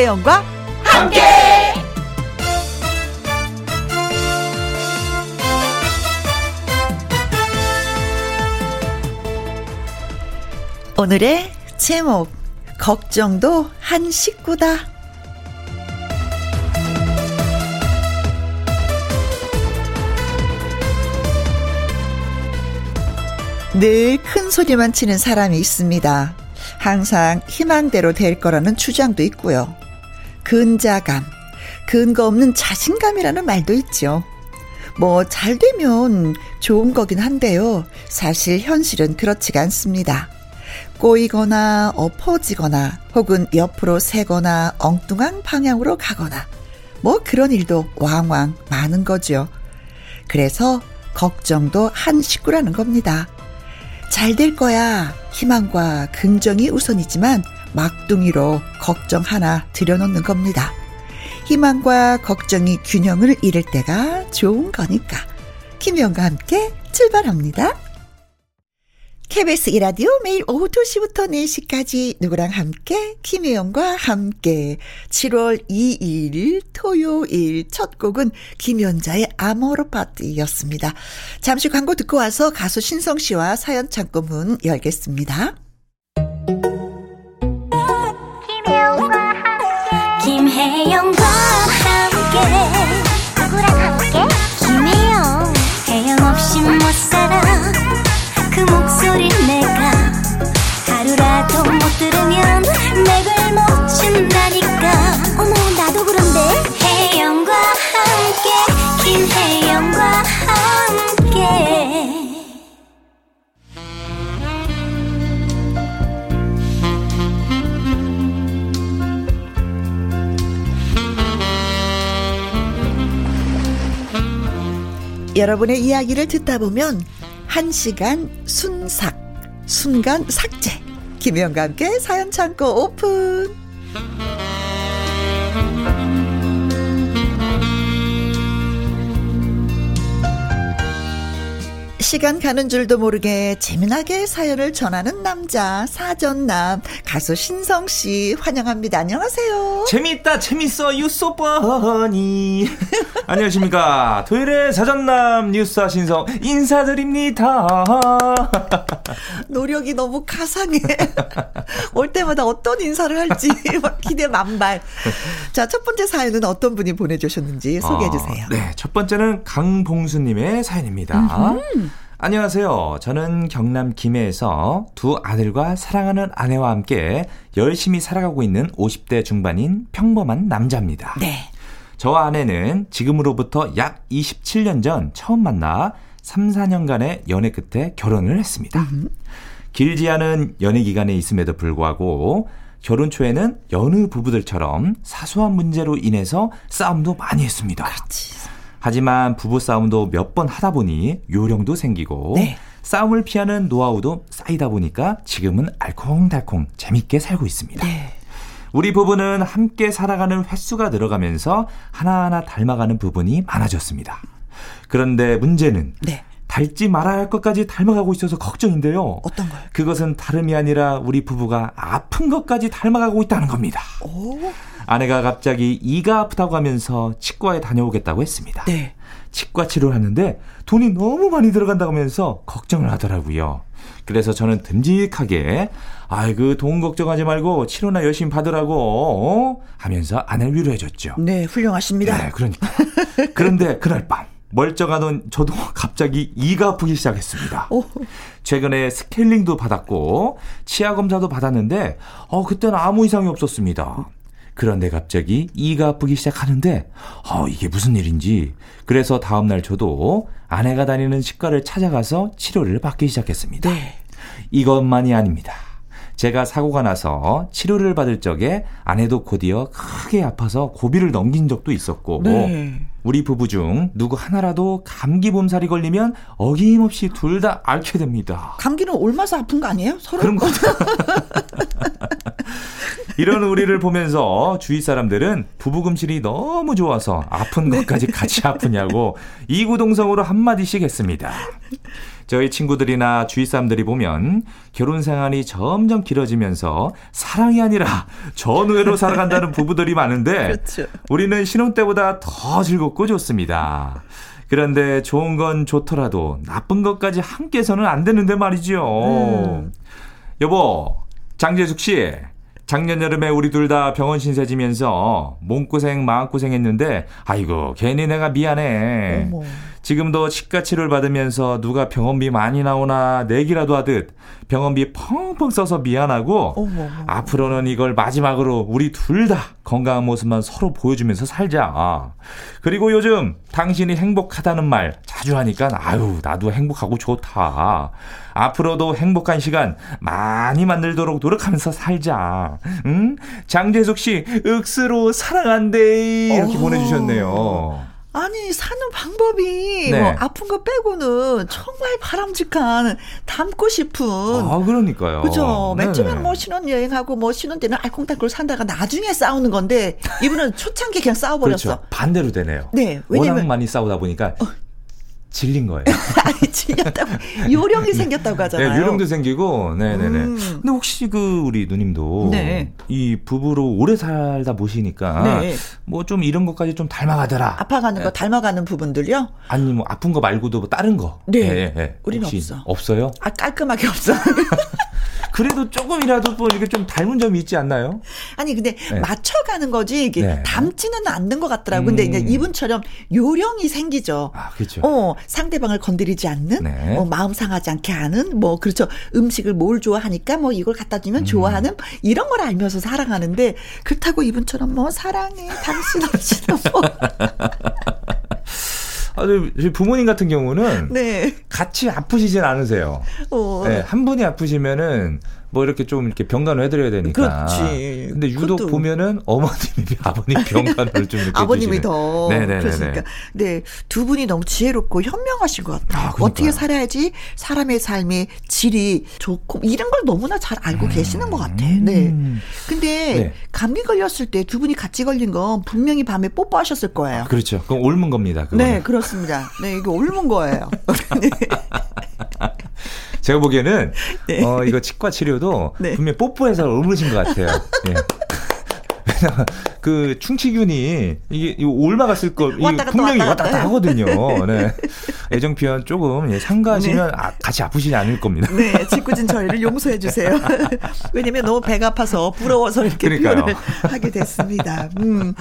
김혜영과 함께. 오늘의 제목 걱정도 한 식구다. 늘 큰 소리만 치는 사람이 있습니다. 항상 희망대로 될 거라는 주장도 있고요. 근자감, 근거 없는 자신감이라는 말도 있죠. 뭐, 잘 되면 좋은 거긴 한데요. 사실 현실은 그렇지가 않습니다. 꼬이거나 엎어지거나 혹은 옆으로 새거나 엉뚱한 방향으로 가거나 뭐 그런 일도 왕왕 많은 거죠. 그래서 걱정도 한 식구라는 겁니다. 잘 될 거야. 희망과 긍정이 우선이지만 막둥이로 걱정 하나 들여놓는 겁니다. 희망과 걱정이 균형을 잃을 때가 좋은 거니까. 김영과 함께 출발합니다. KBS 이라디오 매일 오후 2시부터 4시까지 누구랑 함께 김혜영과 함께 7월 2일 토요일 첫 곡은 김연자의 아모르 파티였습니다. 잠시 광고 듣고 와서 가수 신성 씨와 사연 창고 문 열겠습니다. 여러분의 이야기를 듣다 보면 한 시간 순삭, 순간 삭제. 김혜영과 함께 사연 창고 오픈. 시간 가는 줄도 모르게 재미나게 사연을 전하는 남자 사전남 가수 신성 씨 환영합니다. 안녕하세요. 재밌다 재밌어 유소 뻔히 안녕하십니까 토요일의 사전남 뉴스 신성 인사드립니다 노력이 너무 가상해. 올 때마다 어떤 인사를 할지 막 기대 만발. 자, 첫 번째 사연은 어떤 분이 보내주셨는지 소개해 주세요. 어, 네, 첫 번째는 강봉수님의 사연입니다. 안녕하세요. 저는 경남 김해에서 두 아들과 사랑하는 아내와 함께 열심히 살아가고 있는 50대 중반인 평범한 남자입니다. 네. 저와 아내는 지금으로부터 약 27년 전 처음 만나 3, 4년간의 연애 끝에 결혼을 했습니다. 길지 않은 연애 기간에 있음에도 불구하고 결혼 초에는 여느 부부들처럼 사소한 문제로 인해서 싸움도 많이 했습니다. 하지만 부부 싸움도 몇 번 하다 보니 요령도 생기고 네. 싸움을 피하는 노하우도 쌓이다 보니까 지금은 알콩달콩 재밌게 살고 있습니다. 네. 우리 부부는 함께 살아가는 횟수가 늘어가면서 하나하나 닮아가는 부분이 많아졌습니다. 그런데 문제는 네. 닮지 말아야 할 것까지 닮아가고 있어서 걱정인데요. 어떤 걸? 그것은 다름이 아니라 우리 부부가 아픈 것까지 닮아가고 있다는 겁니다. 오. 아내가 갑자기 이가 아프다고 하면서 치과에 다녀오겠다고 했습니다. 네. 치과 치료를 하는데 돈이 너무 많이 들어간다고 하면서 걱정을 하더라고요. 그래서 저는 듬직하게 아이고 돈 걱정하지 말고 치료나 열심히 받으라고 어? 하면서 아내를 위로해줬죠. 네, 훌륭하십니다. 네, 그러니까. 그런데 그날 밤 멀쩡하던 저도 갑자기 이가 아프기 시작했습니다. 오. 최근에 스케일링도 받았고 치아 검사도 받았는데 어 그때는 아무 이상이 없었습니다. 그런데 갑자기 이가 아프기 시작하는데 어 이게 무슨 일인지 그래서 다음 날 저도 아내가 다니는 치과를 찾아가서 치료를 받기 시작했습니다. 네. 이것만이 아닙니다. 제가 사고가 나서 치료를 받을 적에 아내도 곧이어 크게 아파서 고비를 넘긴 적도 있었고 네. 우리 부부 중 누구 하나라도 감기 몸살이 걸리면 어김없이 둘 다 앓게 됩니다. 감기는 옮아서 아픈 거 아니에요? 서로? 그런 거 이런 우리를 보면서 주위 사람들은 부부금실이 너무 좋아서 아픈 네. 것까지 같이 아프냐고 이구동성으로 한마디씩 했습니다. 저희 친구들이나 주위 사람들이 보면 결혼 생활이 점점 길어지면서 사랑이 아니라 전우회로 살아간다는 부부들이 많은데 그렇죠. 우리는 신혼 때보다 더 즐겁고 좋습니다. 그런데 좋은 건 좋더라도 나쁜 것까지 함께서는 안 되는데 말이죠. 음. 여보, 장재숙 씨. 작년 여름에 우리 둘 다 병원 신세 지면서 몸고생 마음고생 했는데 아이고 괜히 내가 미안해. 어머. 지금도 치과 치료를 받으면서 누가 병원비 많이 나오나 내기라도 하듯 병원비 펑펑 써서 미안하고 어머. 앞으로는 이걸 마지막으로 우리 둘 다 건강한 모습만 서로 보여주면서 살자. 그리고 요즘 당신이 행복하다는 말 자주 하니까 아유 나도 행복하고 좋다. 앞으로도 행복한 시간 많이 만들도록 노력하면서 살자. 응? 장재숙 씨 억수로 사랑한대 이렇게 오. 보내주셨네요. 아니 사는 방법이 네. 뭐 아픈 거 빼고는 정말 바람직한 닮고 싶은 아 그러니까요 그죠 맨 처음에는 뭐 신혼여행하고 뭐 신혼 때는 알콩달콩 산다가 나중에 싸우는 건데 이분은 초창기 그냥 싸워버렸어 그렇죠. 반대로 되네요 네 왜냐면 워낙 많이 싸우다 보니까 어. 질린 거예요. 아니, 질렸다고. 요령이 생겼다고 하잖아요. 네, 요령도 생기고, 네네네. 음. 근데 혹시 그, 우리 누님도. 네. 이 부부로 오래 살다 보시니까. 네. 뭐좀 이런 것까지 좀 닮아가더라. 아파가는 네. 거 닮아가는 부분들요? 아니, 뭐 아픈 거 말고도 뭐 다른 거. 네. 네. 네. 우리는 없어. 없어요? 아, 깔끔하게 없어. 그래도 조금이라도 뭐 이렇게 좀 닮은 점이 있지 않나요? 아니 근데 네. 맞춰가는 거지 이게 네. 닮지는 않는 것 같더라고. 음. 근데 이제 음. 이분처럼 요령이 생기죠. 아 그렇죠. 어 상대방을 건드리지 않는, 네. 뭐 마음 상하지 않게 하는, 뭐 그렇죠. 음식을 뭘 좋아하니까 뭐 이걸 갖다 주면 음. 좋아하는 이런 걸 알면서 사랑하는데 그렇다고 이분처럼 뭐 사랑해 당신 없이도 뭐. 아, 부모님 같은 경우는 네. 같이 아프시진 않으세요. 어. 네, 한 분이 아프시면은 뭐 이렇게 좀 이렇게 병간호 해드려야 되니까. 그렇지. 근데 유독 그것도. 보면은 어머님이 아버님 병간호를 좀 이렇게 아버님이 더 네네네. 그러니까 네 두 분이 너무 지혜롭고 현명하신 것 같아요. 아, 어떻게 살아야지 사람의 삶의 질이 좋고 이런 걸 너무나 잘 알고 음. 계시는 것 같아. 네. 근데 네. 감기 걸렸을 때 두 분이 같이 걸린 건 분명히 밤에 뽀뽀하셨을 거예요. 아, 그렇죠. 그럼 옮은 겁니다. 그거는. 네, 그렇습니다. 네, 이거 옮은 거예요. 네. 제가 보기에는 네. 어 이거 치과 치료도 네. 분명 히 뽀뽀해서 옮으신 것 같아요. 네. 그 충치균이 이게 올마갔을 걸 분명히 왔다 갔다 하거든요. 네. 애정 표현 조금 예, 상가하시면 네. 아, 같이 아프시지 않을 겁니다. 네, 짓궂은 저희를 용서해 주세요. 왜냐면 너무 배가 아파서 부러워서 이렇게 그러니까요. 표현을 하게 됐습니다. 음.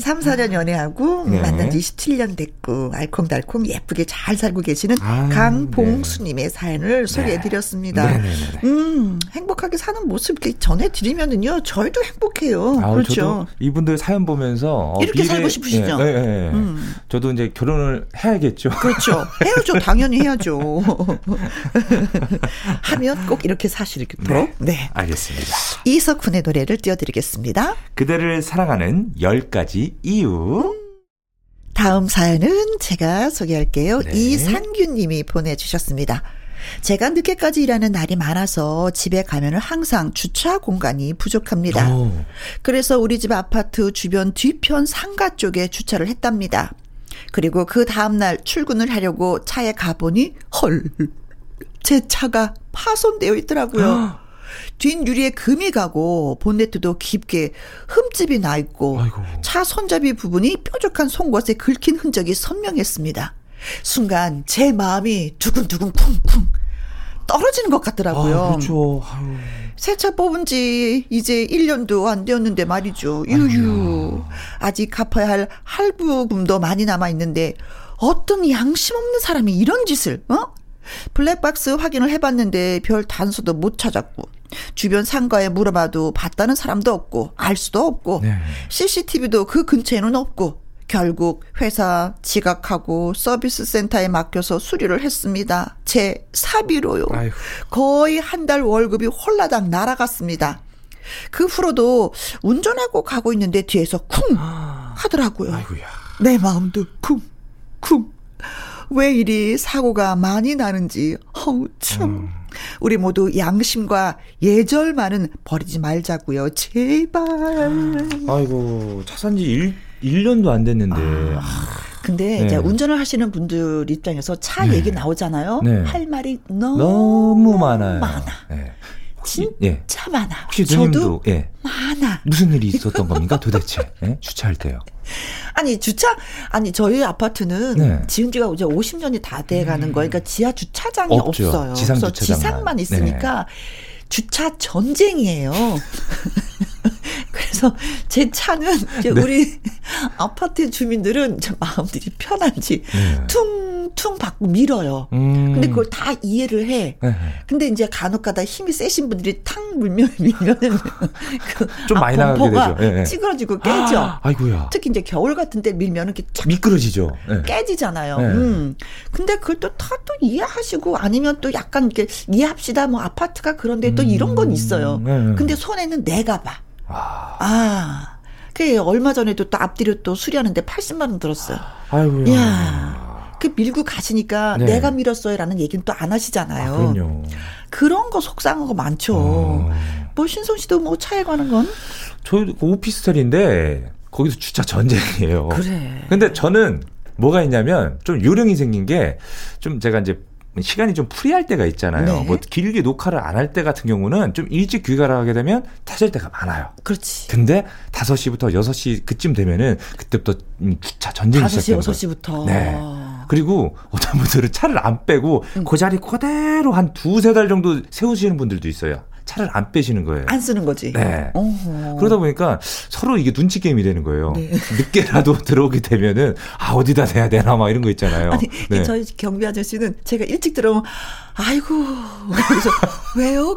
3, 4년 연애하고 네. 만난 지 27년 됐고 알콩달콩 예쁘게 잘 살고 계시는 아, 강봉수님의 네. 사연을 소개해 드렸습니다. 네. 네, 네, 음, 행복하게 사는 모습 이렇게 전해 드리면은요 저희도 행복해요. 아, 그렇죠. 이분들 사연 보면서 어, 이렇게 미래, 살고 싶으시죠? 네, 네, 네. 음. 저도 이제 결혼을 해야겠죠. 그렇죠. 해야죠. 당연히 해야죠. 하면 꼭 이렇게 사시도록. 네. 네. 알겠습니다. 이석훈의 노래를 띄워드리겠습니다. 그대를 사랑하는 10가지 이유. 다음 사연은 제가 소개할게요. 네. 이상규 님이 보내주셨습니다. 제가 늦게까지 일하는 날이 많아서 집에 가면은 항상 주차 공간이 부족합니다. 오. 그래서 우리 집 아파트 주변 뒤편 상가 쪽에 주차를 했답니다. 그리고 그 다음날 출근을 하려고 차에 가보니 헐, 제 차가 파손되어 있더라고요. 뒷 유리에 금이 가고 본네트도 깊게 흠집이 나 있고 아이고. 차 손잡이 부분이 뾰족한 송곳에 긁힌 흔적이 선명했습니다. 순간 제 마음이 두근두근 쿵쿵 떨어지는 것 같더라고요. 아, 그렇죠. 새차 뽑은 지 이제 1년도 안 되었는데 말이죠. 유유. 아직 갚아야 할 할부금도 많이 남아 있는데 어떤 양심 없는 사람이 이런 짓을, 어? 블랙박스 확인을 해봤는데 별 단서도 못 찾았고 주변 상가에 물어봐도 봤다는 사람도 없고 알 수도 없고 네. CCTV도 그 근처에는 없고 결국 회사 지각하고 서비스 센터에 맡겨서 수리를 했습니다. 제 사비로요. 아이고. 거의 한 달 월급이 홀라당 날아갔습니다. 그 후로도 운전하고 가고 있는데 뒤에서 쿵 하더라고요. 아이고야. 내 마음도 쿵 쿵. 왜 이리 사고가 많이 나는지 어우 참. 음. 우리 모두 양심과 예절만은 버리지 말자고요. 제발. 아이고, 차 산지 1, 1년도 안 됐는데. 아. 근데 네. 이제 운전을 하시는 분들 입장에서 차 네. 얘기 나오잖아요. 네. 할 말이 너무, 너무 많아요. 많아. 네. 진짜 예. 많아. 혹시 누님도 예. 많아. 무슨 일이 있었던 겁니까 도대체? 예? 주차할 때요. 아니 주차 아니 저희 아파트는 네. 지은 지가 이제 50년이 다 돼 가는 음. 거예요. 그러니까 지하 주차장이 없죠. 없어요. 지상 그래서 지상만 있으니까 네. 주차 전쟁이에요. 그래서 제 차는 이제 네. 우리 아파트 주민들은 마음들이 편한지 네. 퉁퉁 받고 밀어요. 음. 근데 그걸 다 이해를 해. 네. 근데 이제 간혹가다 힘이 세신 분들이 탁 물면 밀면은 좀 아, 많이 나가게 되죠. 네. 찌그러지고 깨져. 아, 아이고야. 특히 이제 겨울 같은 때 밀면은 이렇게 쫙 미끄러지죠. 네. 깨지잖아요. 네. 음. 근데 그걸 또 다 또 이해하시고 아니면 또 약간 이렇게 이해합시다. 뭐 아파트가 그런데 또 이런 건 있어요. 음. 근데 손에는 내가 봐. 아. 아. 그 얼마 전에도 또 앞뒤로 또 수리하는데 80만 원 들었어요. 아이고야. 야. 그 밀고 가시니까 네. 내가 밀었어요라는 얘기는 또 안 하시잖아요. 아, 그럼요. 그런 거 속상한 거 많죠. 어. 뭐 신성 씨도 뭐 차에 관한 건? 저 오피스텔인데 거기서 주차 전쟁이에요. 그래. 근데 저는 뭐가 있냐면 좀 요령이 생긴 게 좀 제가 이제 시간이 좀 프리할 때가 있잖아요. 네. 뭐 길게 녹화를 안 할 때 같은 경우는 좀 일찍 귀가를 하게 되면 찾을 때가 많아요. 그렇지. 근데 5시부터 6시 그쯤 되면은 그때부터 주차 전쟁이 시작되는 5시, 6시부터. 네. 그리고 어떤 분들은 차를 안 빼고 음. 그 자리 그대로 한 두세 달 정도 세우시는 분들도 있어요. 차를 안 빼시는 거예요. 안 쓰는 거지. 네. 어허. 그러다 보니까 서로 이게 눈치 게임이 되는 거예요. 네. 늦게라도 들어오게 되면은 아 어디다 대야 되나 막 이런 거 있잖아요. 아니 네. 저희 경비 아저씨는 제가 일찍 들어오면 아이고 그래서 왜요?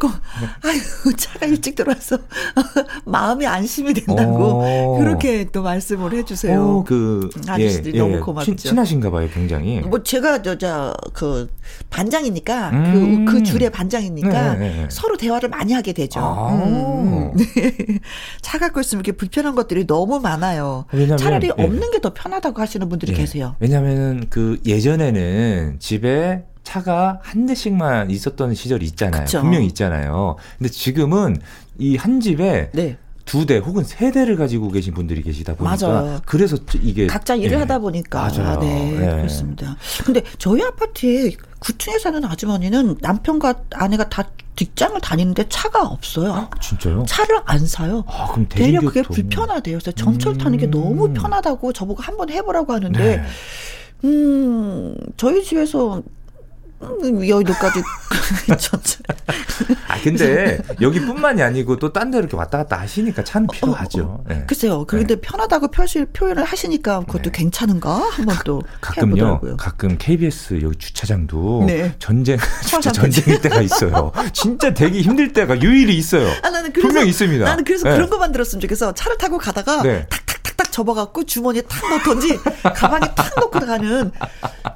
아이고 차가 일찍 들어와서 마음이 안심이 된다고 어. 그렇게 또 말씀을 해주세요. 어, 그 아저씨들이 예, 너무 예. 고맙죠. 친, 하신가 봐요, 굉장히. 뭐 제가 저저그 반장이니까 음. 그, 그 줄의 반장이니까 네, 네, 네. 서로 대화를 많이 하게 되죠. 아. 음. 네. 차 갖고 있으면 이렇게 불편한 것들이 너무 많아요. 왜냐면, 차라리 예. 없는 게 더 편하다고 하시는 분들이 예. 계세요. 왜냐하면 그 예전에는 집에 차가 한 대씩만 있었던 시절이 있잖아요. 그쵸. 분명히 있잖아요. 근데 지금은 이 한 집에 네. 두대 혹은 세 대를 가지고 계신 분들이 계시다 보니까 맞아요. 그래서 이게 각자 일을 네. 하다 보니까 맞아요. 네, 네, 그렇습니다. 근데 저희 아파트에 9층에 사는 아주머니는 남편과 아내가 다 직장을 다니는데 차가 없어요. 아, 진짜요? 차를 안 사요. 아, 그럼 대려 그게 불편하대요. 그래서 전철 타는 게 너무 음. 편하다고 저보고 한번 해보라고 하는데, 네. 음, 저희 집에서 여의도까지 아 근데 여기뿐만이 아니고 또 딴 데 이렇게 왔다 갔다 하시니까 차는 어, 필요하죠. 어, 어, 네. 글쎄요. 그런데 네. 편하다고 표시, 표현을 하시니까 그것도 네. 괜찮은가 한번 또 가끔요. 해보더라고요. 가끔 KBS 여기 주차장도 네. 전쟁 진짜 전쟁일 때가 있어요. 진짜 되기 힘들 때가 유일히 있어요. 아, 나는 그래서, 분명 있습니다. 나는 그래서 네. 그런 것만 들었으면 좋겠어. 차를 타고 가다가 네. 탁 접어갖고 주머니에 탁 넣던지 가방에 탁 넣고 가는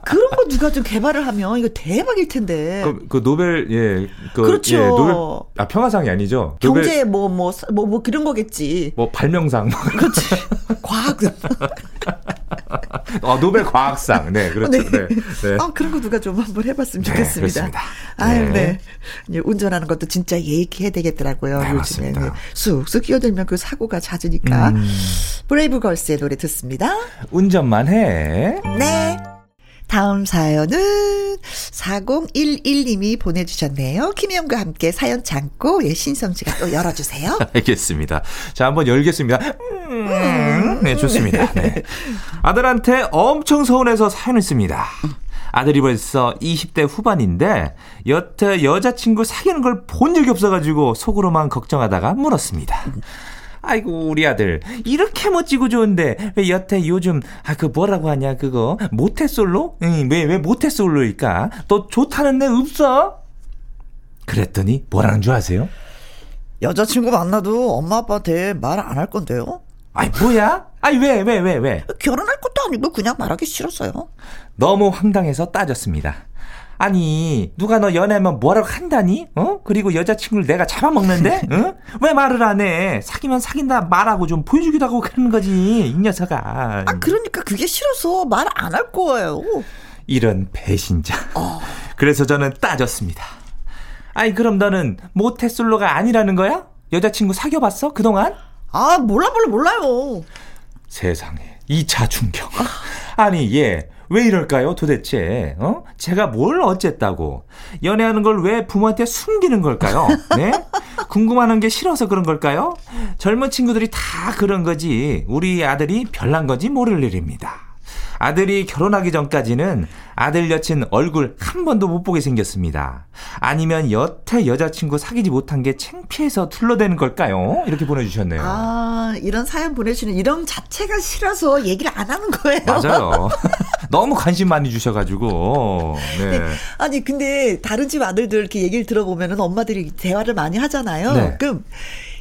그런 거 누가 좀 개발을 하면 이거 대박일 텐데. 그, 그 노벨 예, 그, 그렇죠. 예, 노벨 아 평화상이 아니죠. 경제 뭐 뭐 뭐 뭐, 뭐, 뭐, 그런 거겠지. 뭐 발명상. 그렇지. 과학. 어, 노벨 과학상. 네, 그렇죠. 네. 네. 네. 아, 그런 거 누가 좀 한번 해봤으면 네, 좋겠습니다. 네, 아유, 네. 네. 운전하는 것도 진짜 예의해야 되겠더라고요. 네, 요즘에. 네. 쑥쑥 끼어들면 그 사고가 잦으니까. 음. 브레이브걸스의 노래 듣습니다. 운전만 해. 네. 다음 사연은 4011님이 보내주셨네요. 김혜영과 함께 사연 잠고 예, 신성 씨가 또 열어주세요. 알겠습니다. 자, 한번 열겠습니다. 음, 네, 좋습니다. 네. 아들한테 엄청 서운해서 사연을 씁니다. 아들이 벌써 20대 후반인데 여태 여자친구 사귀는 걸 본 적이 없어가지고 속으로만 걱정하다가 물었습니다. 아이고 우리 아들 이렇게 멋지고 좋은데 왜 여태 요즘 아 그 뭐라고 하냐 그거 모태솔로? 왜왜 왜 모태솔로일까? 너 좋다는 애 없어? 그랬더니 뭐라는 줄 아세요? 여자친구 만나도 엄마 아빠한테 말 안 할 건데요. 아이 뭐야? 아이 왜 왜, 왜, 왜? 결혼할 것도 아니고 그냥 말하기 싫었어요. 너무 황당해서 따졌습니다. 아니 누가 너 연애하면 뭐라고 한다니? 어? 그리고 여자친구를 내가 잡아먹는데? 어? 왜 말을 안 해? 사귀면 사귄다 말하고 좀 보여주기도 하고 그러는 거지 이 녀석아. 아 그러니까 그게 싫어서 말 안 할 거예요. 이런 배신자. 어. 그래서 저는 따졌습니다. 아이, 그럼 너는 모태솔로가 아니라는 거야? 여자친구 사귀어봤어? 그동안? 아, 몰라, 몰라, 몰라요. 세상에. 2차 충격. 아니, 얘, 왜 이럴까요, 도대체? 어? 제가 뭘 어쨌다고? 연애하는 걸 왜 부모한테 숨기는 걸까요? 네? 궁금하는 게 싫어서 그런 걸까요? 젊은 친구들이 다 그런 거지. 우리 아들이 별난 건지 모를 일입니다. 아들이 결혼하기 전까지는 아들 여친 얼굴 한 번도 못 보게 생겼습니다. 아니면 여태 여자친구 사귀지 못한 게 창피해서 둘러대는 걸까요? 이렇게 보내주셨네요. 아, 이런 사연 보내주는 이런 자체가 싫어서 얘기를 안 하는 거예요. 맞아요. 너무 관심 많이 주셔가지고. 네. 네. 아니, 근데 다른 집 아들들 이렇게 얘기를 들어보면은 엄마들이 대화를 많이 하잖아요. 네. 그럼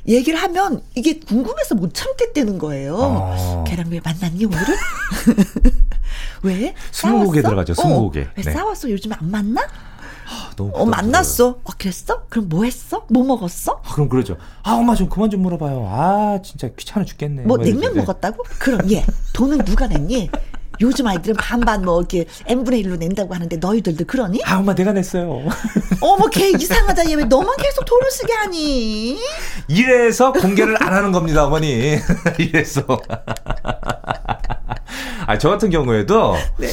얘기를 하면 이게 궁금해서 못 참겠다는 거예요. 어. 걔랑 왜 만났니 오늘은? 왜? 스무고개 들어가죠. 스무고개. 어, 왜 네. 싸웠어? 요즘 안 만나? 아, 너무 어, 만났어. 어, 그랬어? 그럼 뭐 했어? 뭐 먹었어? 아, 그럼 그러죠. 아, 엄마 좀 그만 좀 물어봐요. 아, 진짜 귀찮아 죽겠네. 뭐, 냉면 먹었다고? 그럼 얘, 돈은 누가 냈니? 요즘 아이들은 반반 뭐 이렇게 n분의 1로 낸다고 하는데 너희들도 그러니? 아 엄마 내가 냈어요. 어머 걔 이상하다 얘 왜 너만 계속 돈을 쓰게 하니? 이래서 공개를 안 하는 겁니다 어머니. 이래서. 아 저 같은 경우에도 네.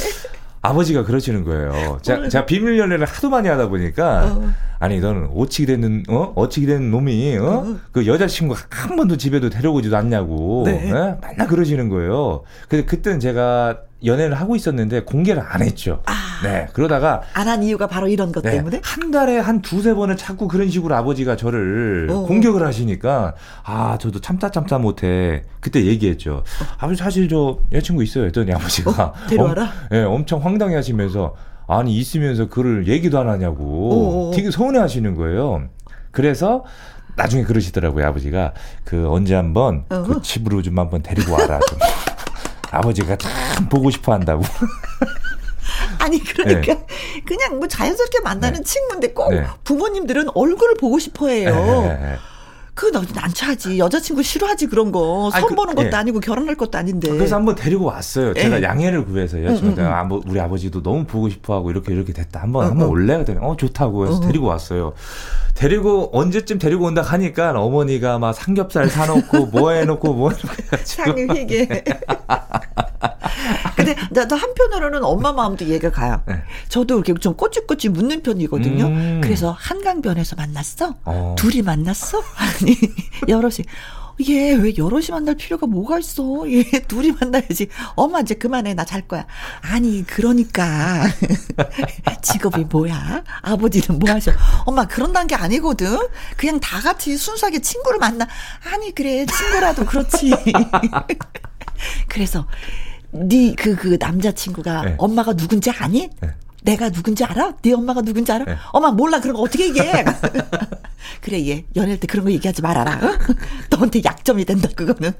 아버지가 그러시는 거예요. 자, 제가 비밀 연애를 하도 많이 하다 보니까 어. 아니 너는 오치기 되는 어 어치기 되는 놈이 어? 어. 그 여자친구 한 번도 집에도 데려오지도 않냐고 네. 어? 맨날 그러시는 거예요. 근데 그때는 제가 연애를 하고 있었는데 공개를 안 했죠. 아, 네. 그러다가 안 한 이유가 바로 이런 것 네, 때문에 한 달에 한 두세 번을 자꾸 그런 식으로 아버지가 저를 어. 공격을 하시니까 아, 저도 참다 참다 못 해. 그때 얘기했죠. 어. 아버지 사실 저 여자친구 있어요. 했더니 아버지가 어, 데려와라. 엄, 네, 엄청 황당해 하시면서 아니 있으면서 그를 얘기도 안 하냐고 어어. 되게 서운해 하시는 거예요. 그래서 나중에 그러시더라고요, 아버지가. 그 언제 한번 어. 그 집으로 좀 한번 데리고 와라. 좀. 아버지가 참 보고 싶어 한다고. 아니 그러니까 네. 그냥 뭐 자연스럽게 만나는 네. 친구인데 꼭 네. 부모님들은 얼굴을 보고 싶어 해요. 그거 난처하지. 여자친구 싫어하지 그런 거. 선 그, 보는 것도 예. 아니고 결혼할 것도 아닌데. 그래서 한번 데리고 왔어요. 제가 예. 양해를 구해서 여자친구한테 음, 음, 음. 아, 뭐 우리 아버지도 너무 보고 싶어하고 이렇게 이렇게 됐다. 한번 음, 한번 음. 올래? 그랬더니 어 좋다고 해서 음. 데리고 왔어요. 데리고 언제쯤 데리고 온다 하니까 어머니가 막 삼겹살 사놓고 뭐 해놓고 뭐 해놓고 상륙이게. 근데 나도 한편으로는 엄마 마음도 이해가 가요. 네. 저도 이렇게 좀 꼬치꼬치 묻는 편이거든요. 음. 그래서 한강변에서 만났어? 어. 둘이 만났어? 아니 여럿이 얘 왜 여럿이 만날 필요가 뭐가 있어? 얘 둘이 만나야지. 엄마 이제 그만해. 나 잘 거야. 아니, 그러니까. 직업이 뭐야? 아버지는 뭐 하셔? 엄마, 그런다는 게 아니거든? 그냥 다 같이 순수하게 친구를 만나. 아니, 그래. 친구라도 그렇지. 그래서, 네, 그, 그 남자친구가 네. 엄마가 누군지 아니? 네. 내가 누군지 알아? 네 엄마가 누군지 알아? 네. 엄마 몰라 그런 거 어떻게 얘기해? 그래 얘 연애할 때 그런 거 얘기하지 말아라. 어? 너한테 약점이 된다 그거는.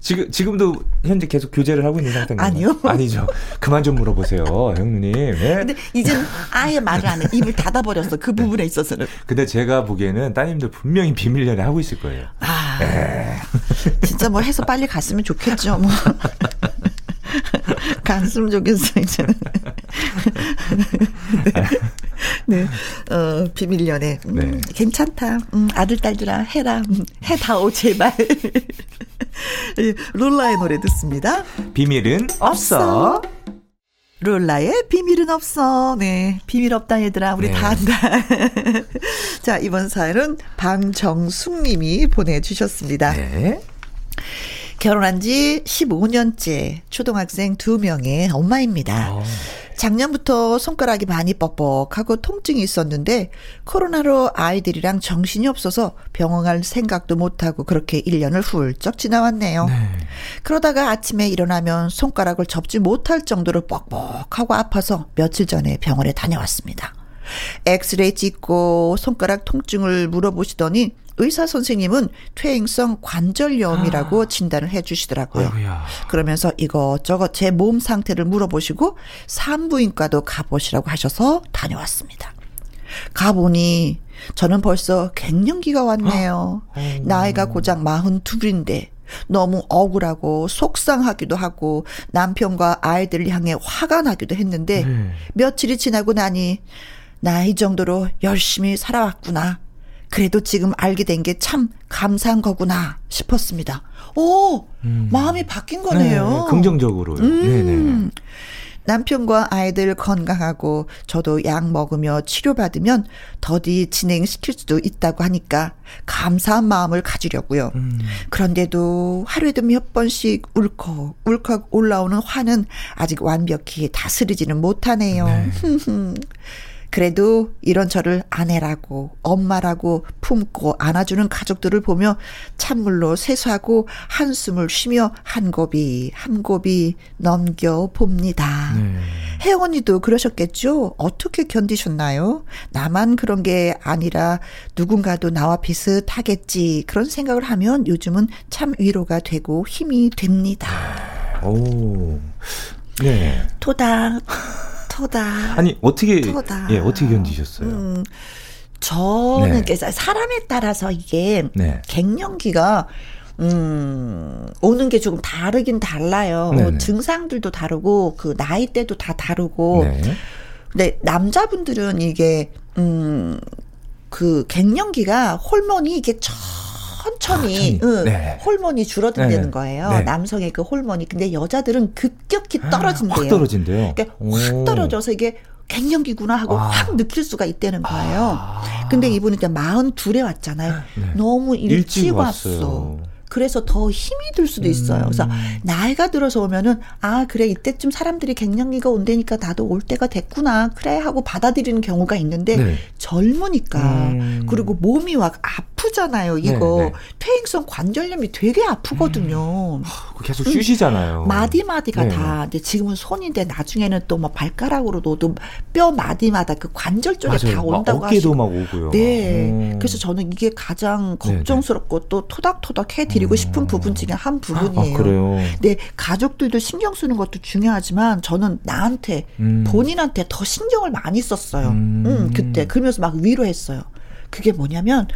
지금 지금도 현재 계속 교제를 하고 있는 상태인가요? 아니요. 아니죠. 그만 좀 물어보세요, 형님. 네? 근데 이제는 아예 말을 안 해. 입을 닫아 버렸어. 그 네. 부분에 있어서는. 근데 제가 보기에는 따님들 분명히 비밀 연애 하고 있을 거예요. 아, 네. 진짜 뭐 해서 빨리 갔으면 좋겠죠. 뭐. 갔으면 좋겠어, 이제는. 네. 어, 비밀 연애. 음, 네. 괜찮다. 음, 아들, 딸들아, 해라. 음, 해다오, 제발. 롤라의 노래 듣습니다. 비밀은 없어. 없어. 롤라의 비밀은 없어. 네. 비밀 없다, 얘들아. 우리 네. 다 안다. 자, 이번 사연은 방정숙 님이 보내주셨습니다. 네. 결혼한 지 15년째 초등학생 2명의 엄마입니다. 오. 어. 작년부터 손가락이 많이 뻑뻑하고 통증이 있었는데 코로나로 아이들이랑 정신이 없어서 병원 갈 생각도 못하고 그렇게 1년을 훌쩍 지나왔네요. 네. 그러다가 아침에 일어나면 손가락을 접지 못할 정도로 뻑뻑하고 아파서 며칠 전에 병원에 다녀왔습니다. 엑스레이 찍고 손가락 통증을 물어보시더니 의사 선생님은 퇴행성 관절염이라고 아. 진단을 해 주시더라고요. 그러면서 이것저것 제 몸 상태를 물어보시고 산부인과도 가보시라고 하셔서 다녀왔습니다. 가보니 저는 벌써 갱년기가 왔네요. 어. 나이가 고작 42인데 너무 억울하고 속상하기도 하고 남편과 아이들을 향해 화가 나기도 했는데 네. 며칠이 지나고 나니 나 이 정도로 열심히 살아왔구나. 그래도 지금 알게 된 게 참 감사한 거구나 싶었습니다. 오, 음. 마음이 바뀐 거네요. 네, 긍정적으로. 음. 네네. 남편과 아이들 건강하고 저도 약 먹으며 치료받으면 더디 진행시킬 수도 있다고 하니까 감사한 마음을 가지려고요. 음. 그런데도 하루에도 몇 번씩 울컥 울컥 올라오는 화는 아직 완벽히 다스리지는 못하네요. 네. 그래도 이런 저를 아내라고 엄마라고 품고 안아주는 가족들을 보며 찬물로 세수하고 한숨을 쉬며 한 고비 한 고비 넘겨 봅니다. 네. 혜영 언니도 그러셨겠죠? 어떻게 견디셨나요? 나만 그런 게 아니라 누군가도 나와 비슷하겠지 그런 생각을 하면 요즘은 참 위로가 되고 힘이 됩니다. 오, 네. 토닥. 토다. 아니 어떻게 토다. 예 어떻게 견디셨어요? 음, 저는 네. 사람에 따라서 이게 네. 갱년기가 음, 오는 게 조금 다르긴 달라요. 네네. 증상들도 다르고, 그, 나이대도 다 다르고. 네. 근데 남자분들은 이게, 음, 그 갱년기가 호르몬이 이게 천천히, 아, 응, 네. 호르몬이 줄어든다는 네. 거예요. 네. 남성의 그 호르몬이. 근데 여자들은 급격히 아, 떨어진대요. 확 떨어진대요. 그러니까 확 떨어져서 이게 갱년기구나 하고 아. 확 느낄 수가 있다는 거예요. 아. 근데 이분은 이제 42에 왔잖아요. 네. 너무 일찍, 일찍 왔어. 그래서 더 힘이 들 수도 있어요. 그래서 음. 나이가 들어서 오면은 아 그래 이때쯤 사람들이 갱년기가 온다니까 나도 올 때가 됐구나 그래 하고 받아들이는 경우가 있는데 네. 젊으니까 음. 그리고 몸이 막 아프잖아요. 이거 네, 네. 퇴행성 관절염이 되게 아프거든요. 음. 계속 쉬시잖아요. 음. 마디 마디가 네. 다. 근데 지금은 손인데 나중에는 또 뭐 발가락으로 도 뼈 마디마다 그 관절 쪽에 맞아요. 다 온다고 하시고. 어깨도 막 오고요. 네. 음. 그래서 저는 이게 가장 네, 걱정스럽고 또 토닥토닥 해드 리고 싶은 부분 중에 한 부분이에요. 아, 그래요. 네, 가족들도 신경 쓰는 것도 중요하지만 저는 나한테 음. 본인한테 더 신경을 많이 썼어요. 음. 음, 그때 그러면서 막 위로했어요. 그게 뭐냐면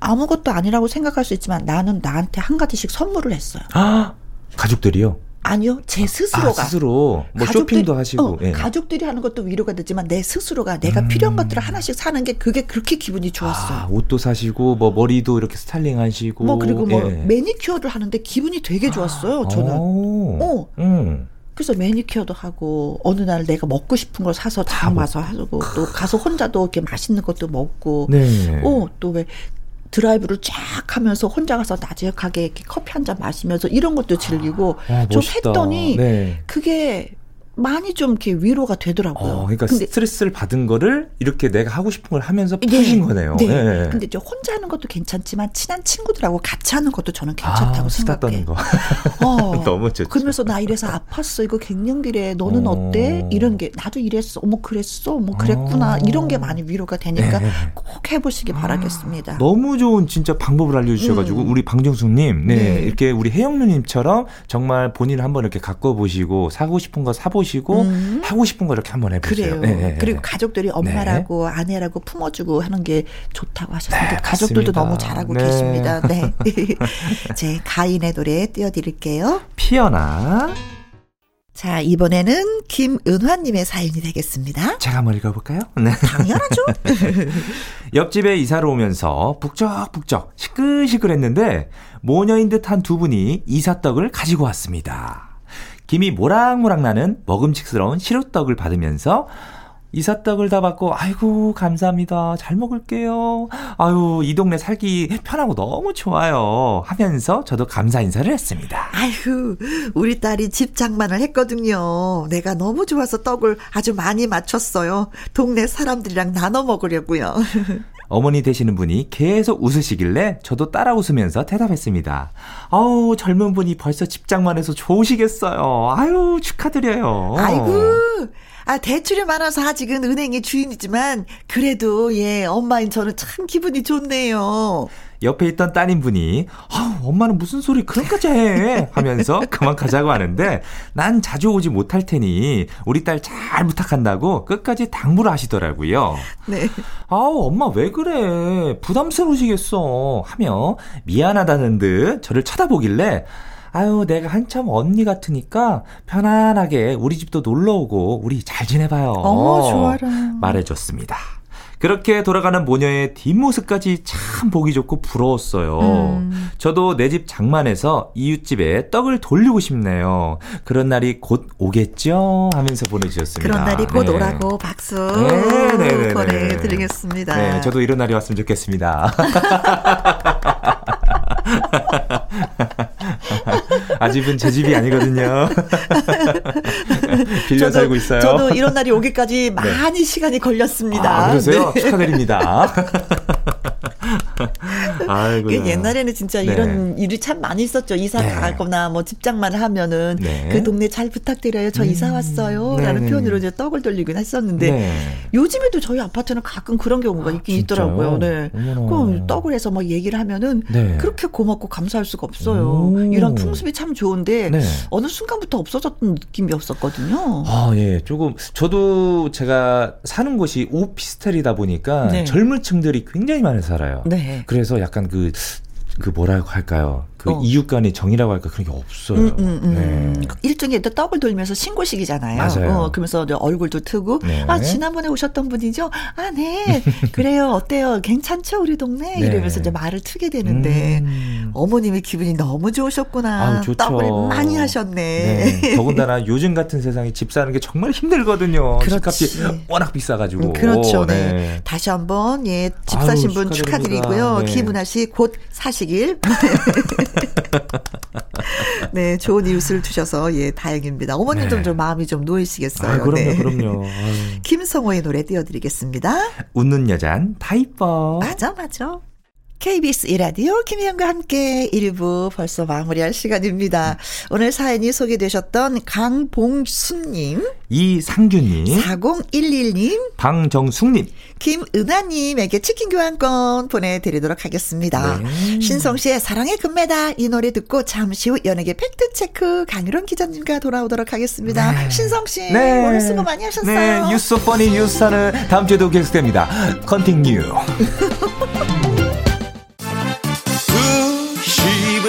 아무것도 아니라고 생각할 수 있지만 나는 나한테 한 가지씩 선물을 했어요. 아, 가족들이요? 아니요, 제 스스로가. 아, 스스로. 뭐 가족들, 쇼핑도 하시고. 어, 예. 가족들이 하는 것도 위로가 되지만 내 스스로가 내가 음. 필요한 것들을 하나씩 사는 게 그게 그렇게 기분이 좋았어요. 아, 옷도 사시고, 뭐 머리도 이렇게 스타일링 하시고. 뭐 그리고 뭐 예. 매니큐어를 하는데 기분이 되게 좋았어요, 저는. 오. 어. 음. 그래서 매니큐어도 하고 어느 날 내가 먹고 싶은 걸 사서 담아서 하고 또 가서 혼자도 이렇게 맛있는 것도 먹고 네. 어또왜 드라이브를 쫙 하면서 혼자 가서 나지막하게 커피 한 잔 마시면서 이런 것도 즐기고 아, 좀 했더니 네. 그게 많이 좀 이렇게 위로가 되더라고요. 어, 그러니까 근데, 스트레스를 받은 거를 이렇게 내가 하고 싶은 걸 하면서 푸신 네, 거네요. 네. 네. 근데 저 혼자 하는 것도 괜찮지만 친한 친구들하고 같이 하는 것도 저는 괜찮다고 아, 생각해. 거. 어, 너무 좋죠. 그러면서 나 이래서 아팠어. 이거 갱년기래. 너는 어. 때 이런 게 나도 이랬어. 어머 그랬어. 뭐 그랬구나. 어. 이런 게 많이 위로가 되니까 네. 꼭 해보시기 아, 바라겠습니다. 너무 좋은 진짜 방법을 알려주셔가지고 음. 우리 방정숙님, 네, 네, 이렇게 우리 혜영누님처럼 정말 본인을 한번 이렇게 갖고 보시고 사고 싶은 거 사보 시고. 보시고 음. 하고 싶은 거 이렇게 한번 해보세요. 그래요. 네, 네, 그리고 가족들이 엄마라고 네. 아내라고 품어주고 하는 게 좋다고 하셨는데 네, 가족들도 너무 잘하고 네. 계십니다. 네. 제 가인의 노래 띄워드릴게요. 피어나. 자, 이번에는 김은화님의 사연이 되겠습니다. 제가 한번 읽어볼까요? 네. 당연하죠. 옆집에 이사를 오면서 북적북적 시끌시끌 했는데 모녀인 듯한 두 분이 이사떡을 가지고 왔습니다. 김이 모락모락 나는 먹음직스러운 시루떡을 받으면서 이사떡을 다 받고 아이고 감사합니다. 잘 먹을게요. 아유 이 동네 살기 편하고 너무 좋아요. 하면서 저도 감사 인사를 했습니다. 아이고 우리 딸이 집 장만을 했거든요. 내가 너무 좋아서 떡을 아주 많이 맞췄어요. 동네 사람들이랑 나눠 먹으려고요 어머니 되시는 분이 계속 웃으시길래 저도 따라 웃으면서 대답했습니다. 아우, 젊은 분이 벌써 집장만 해서 좋으시겠어요. 아유, 축하드려요. 아이고, 아, 대출이 많아서 아직은 은행의 주인이지만, 그래도, 예, 엄마인 저는 참 기분이 좋네요. 옆에 있던 따님분이 아, 엄마는 무슨 소리 그런까지 해 하면서 그만 가자고 하는데 난 자주 오지 못할 테니 우리 딸 잘 부탁한다고 끝까지 당부를 하시더라고요. 네. 아우 엄마 왜 그래 부담스러우시겠어 하며 미안하다는 듯 저를 쳐다보길래 아유, 내가 한참 언니 같으니까 편안하게 우리 집도 놀러 오고 우리 잘 지내봐요. 어, 좋아라. 말해줬습니다. 그렇게 돌아가는 모녀의 뒷모습까지 참 보기 좋고 부러웠어요. 음. 저도 내 집 장만해서 이웃집에 떡을 돌리고 싶네요. 그런 날이 곧 오겠죠? 하면서 보내주셨습니다. 그런 날이 곧 네. 오라고 박수 네, 네, 네, 네. 보내드리겠습니다. 네, 저도 이런 날이 왔으면 좋겠습니다. 아직은 제 집이 아니거든요. 빌려 저도, 살고 있어요. 저도 이런 날이 오기까지 네. 많이 시간이 걸렸습니다. 아, 그러세요? 네. 축하드립니다. 아이고. 그 옛날에는 진짜 네. 이런 일이 참 많이 있었죠. 이사 네. 가거나 뭐 집장만 하면은 네. 그 동네 잘 부탁드려요. 저 음. 이사 왔어요. 네, 라는 네, 표현으로 이제 떡을 돌리긴 했었는데 네. 요즘에도 저희 아파트는 가끔 그런 경우가 있긴 아, 있더라고요. 네. 그럼 떡을 해서 막 얘기를 하면은 그렇게 고맙고 감사할 수가 없어요. 오. 이런 풍습이 참 좋은데 어느 순간부터 없어졌던 느낌이었었거든요. 아, 예. 조금 저도 제가 사는 곳이 오피스텔이다 보니까 젊은 층들이 굉장히 많이 살아요. 네. 그래서 약간 그, 그 뭐라고 할까요? 그 어. 이웃 간의 정이라고 할까 그런 게 없어요. 음, 음, 음. 네. 일종의 또 떡을 돌면서 신고식이잖아요. 맞아요. 어, 그러면서 얼굴도 트고 네. 아 지난번에 오셨던 분이죠. 아 네. 그래요. 어때요? 괜찮죠 우리 동네? 네. 이러면서 이제 말을 트게 되는데 음. 어머님의 기분이 너무 좋으셨구나. 아, 좋죠. 떡을 많이 하셨네. 네. 더군다나 요즘 같은 세상에 집 사는 게 정말 힘들거든요. 그렇지. 집값이 워낙 비싸가지고. 음, 그렇죠. 네. 네. 다시 한번 예집 사신 분 축하드리고요. 네. 김은하 씨 곧 사시길. 네, 좋은 이웃을 두셔서 예 다행입니다. 어머님도 네. 좀 마음이 좀 놓이시겠어요. 아, 그럼요, 네. 그럼요. 김성호의 노래 띄워드리겠습니다. 웃는 여잔 다 이뻐. 맞아, 맞아. KBS 이라디오 김희영과 함께 1부 벌써 마무리할 시간입니다. 오늘 사연이 소개되셨던 강봉순님, 이상규님, 4011님, 방정숙님, 김은하님에게 치킨 교환권 보내드리도록 하겠습니다. 네. 신성 씨의 사랑의 금메달 이 노래 듣고 잠시 후 연예계 팩트체크 강유론 기자님과 돌아오도록 하겠습니다. 네. 신성 씨 네. 오늘 수고 많이 하셨어요. 네, 뉴스 퍼니 뉴스는 다음 주에도 계속됩니다. 컨팅뉴.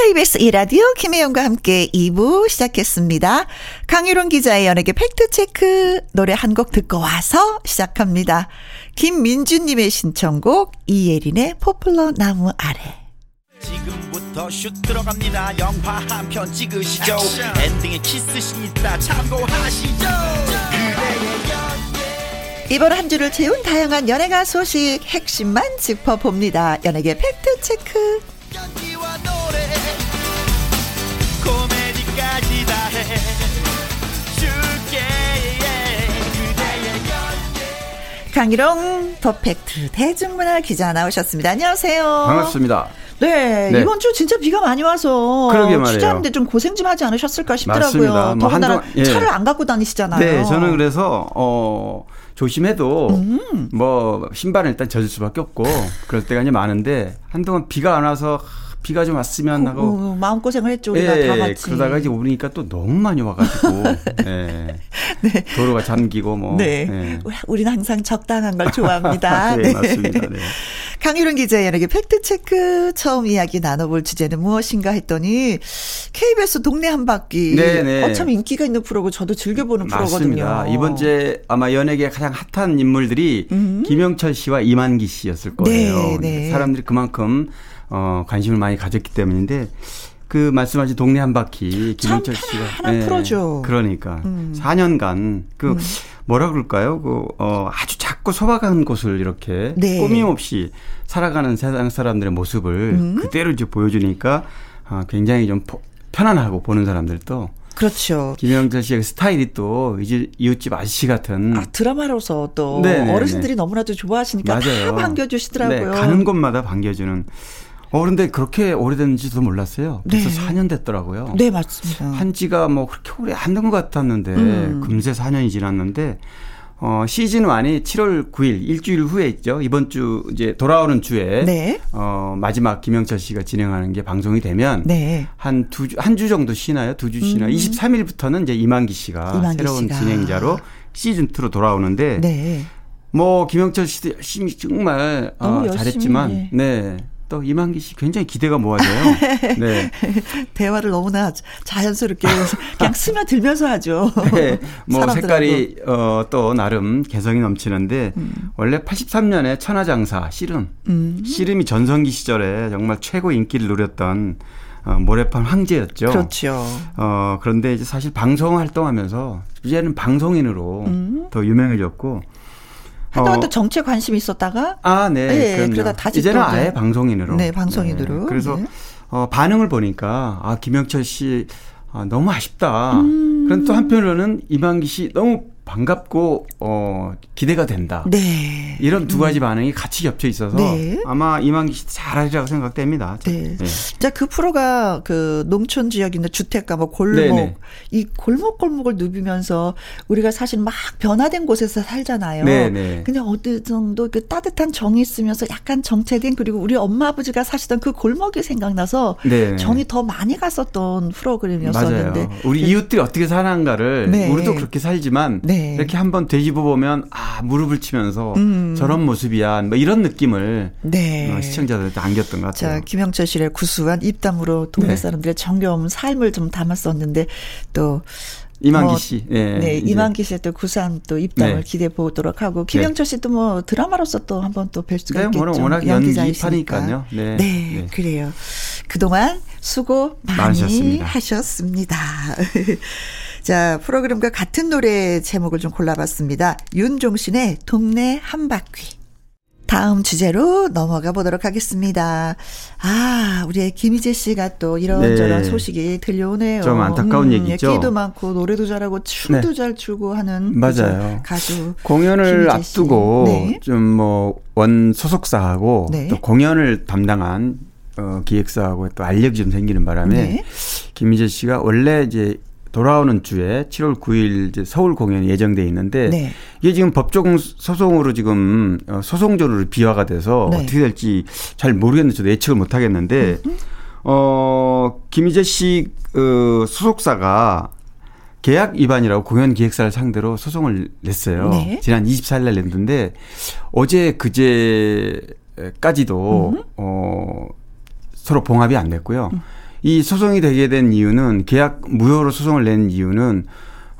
KBS 이라디오 김혜영과 함께 2부 시작했습니다. 강유론 기자의 연예계 fact check 노래 한 곡 듣고 와서 시작합니다. 김민주님의 신청곡 이예린의 포플러 나무 아래 지금부터 슛 들어갑니다. 영화 한 편 찍으시죠. 액션. 엔딩에 키스신 있다 참고하시죠. 이번 한 주를 채운 다양한 연예가 소식 핵심만 짚어봅니다. 연예계 팩트체크. 줄게 강희롱 더 팩트 대중문화 기자 나오셨습니다. 안녕하세요. 반갑습니다. 네, 네, 이번 주 진짜 비가 많이 와서. 취재하는데 좀 고생 좀 하지 않으셨을까 싶더라고요. 맞습니다. 뭐 더군다나 예. 차를 안 갖고 다니시잖아요. 네, 저는 그래서 어 조심해도 음. 뭐 신발은 일단 젖을 수밖에 없고 그럴 때가 이제 많은데 한동안 비가 안 와서 비가 좀 왔으면 하고 어, 어, 마음 고생을 했죠 우리가 예, 다 같이. 그러다가 이제 오니까 또 너무 많이 와가지고 예. 네. 도로가 잠기고 뭐. 네. 예. 우리는 항상 적당한 걸 좋아합니다. 네, 네, 맞습니다. 네. 강유론 기자의 연예계 팩트 체크 처음 이야기 나눠볼 주제는 무엇인가 했더니 KBS 동네 한 바퀴. 네, 네. 어, 참 인기가 있는 프로고 저도 즐겨보는 맞습니다. 프로거든요. 이번 주에 아마 연예계 가장 핫한 인물들이 음. 김영철 씨와 이만기 씨였을 거예요. 네, 네. 사람들이 그만큼 어, 관심을 많이 가졌기 때문인데 그 말씀하신 동네 한 바퀴 김영철 씨가 네, 프로죠. 그러니까 음. 4년간 그 음. 뭐라 그럴까요? 그 어, 아주 작고 소박한 곳을 이렇게 네. 꾸밈 없이 살아가는 세상 사람들의 모습을 음. 그대로 이제 보여주니까 어, 굉장히 좀 편안하고 보는 사람들도 그렇죠. 김영철 씨의 스타일이 또 이제 이웃집 아저씨 같은 아 드라마로서 또 네네네. 어르신들이 너무나도 좋아하시니까 맞아요. 다 반겨주시더라고요. 네, 가는 곳마다 반겨주는 어, 그런데 그렇게 오래됐는지도 몰랐어요. 그래서 네. 4년 됐더라고요. 네, 맞습니다. 한 지가 뭐 그렇게 오래 안 된 것 같았는데, 음. 금세 4년이 지났는데, 어, 시즌 1이 7월 9일 일주일 후에 있죠. 이번 주 이제 돌아오는 주에 네. 어, 마지막 김영철 씨가 진행하는 게 방송이 되면 네. 한 두 주 한 주 정도 쉬나요? 두 주 쉬나? 음. 23일부터는 이제 이만기 씨가 이만기 새로운 씨가. 진행자로 시즌 2로 돌아오는데 네. 뭐 김영철 씨도 열심히 정말 어, 잘했지만 예. 네. 또 이만기 씨 굉장히 기대가 모아져요. 네. 대화를 너무나 자연스럽게 그냥 스며들면서 하죠. 네. 뭐 색깔이 어, 또 나름 개성이 넘치는데 음. 원래 83년에 천하장사 씨름 음. 씨름이 전성기 시절에 정말 최고 인기를 누렸던 어, 모래판 황제였죠. 그렇죠. 어, 그런데 이제 사실 방송 활동하면서 이제는 방송인으로 음. 더 유명해졌고 한동안 어. 또 정치에 관심이 있었다가 아, 네. 네 그러다 다시 이제는 아예 방송인으로. 네, 방송인으로. 네. 그래서 네. 어, 반응을 보니까 아, 김영철 씨 아, 너무 아쉽다. 음. 그런 또 한편으로는 이만기 씨 너무 반갑고 어 기대가 된다. 네. 이런 두 가지 음. 반응이 같이 겹쳐 있어서 네. 아마 이만기 씨 잘하리라고 생각됩니다. 네. 네. 자, 그 프로가 그 농촌 지역인데 주택가 뭐 골목 네네. 네. 이 골목 골목을 누비면서 우리가 사실 막 변화된 곳에서 살잖아요. 네네. 네. 근데 어느 정도 그 따뜻한 정이 있으면서 약간 정체된 그리고 우리 엄마 아버지가 사시던 그 골목이 생각나서 네. 정이 더 많이 갔었던 프로그램이었었는데 맞아요. 우리 이웃들이 어떻게 사는가를 네. 우리도 그렇게 살지만 네. 네. 이렇게 한번 되짚어 보면 아 무릎을 치면서 음. 저런 모습이야 뭐 이런 느낌을 네. 어, 시청자들한테 안겼던 것 같아요. 자 김영철 씨의 구수한 입담으로 동네 네. 사람들의 정겨운 삶을 좀 담았었는데 또 이만기 뭐, 씨. 네, 네 이만기 씨의 또 구수한 또 입담을 네. 기대해 보도록 하고 김영철 씨도 뭐 드라마로서 또 한번 또 뵐 수가 네, 있겠죠. 워낙 연기파니까요. 네. 네, 네, 그래요. 그동안 수고 많이 많으셨습니다. 하셨습니다. 자, 프로그램과 같은 노래 제목을 좀 골라봤습니다. 윤종신의 동네 한 바퀴. 다음 주제로 넘어가 보도록 하겠습니다. 아, 우리의 김희재 씨가 또 이런저런 네. 소식이 들려오네요. 좀 안타까운 음, 얘기죠. 얘기도 많고 노래도 잘하고 춤도 네. 잘 추고 하는 맞아요. 가수 공연을 앞두고 네. 좀뭐 원 소속사하고 네. 또 공연을 담당한 어, 기획사하고 또 알력이 좀 생기는 바람에 네. 김희재 씨가 원래 이제 돌아오는 주에 7월 9일 이제 서울 공연이 예정돼 있는데 네. 이게 지금 법정 소송으로 지금 어, 소송조로 비화가 돼서 네. 어떻게 될지 잘 모르겠는데 저도 예측을 못 하겠는데 어 김희재 씨 어, 소속사가 계약 위반이라고 공연 기획사를 상대로 소송을 냈어요. 네. 지난 24일 날 냈는데 어제 그제까지도 음. 어 서로 봉합이 안 됐고요. 음. 이 소송이 되게 된 이유는 계약 무효로 소송을 낸 이유는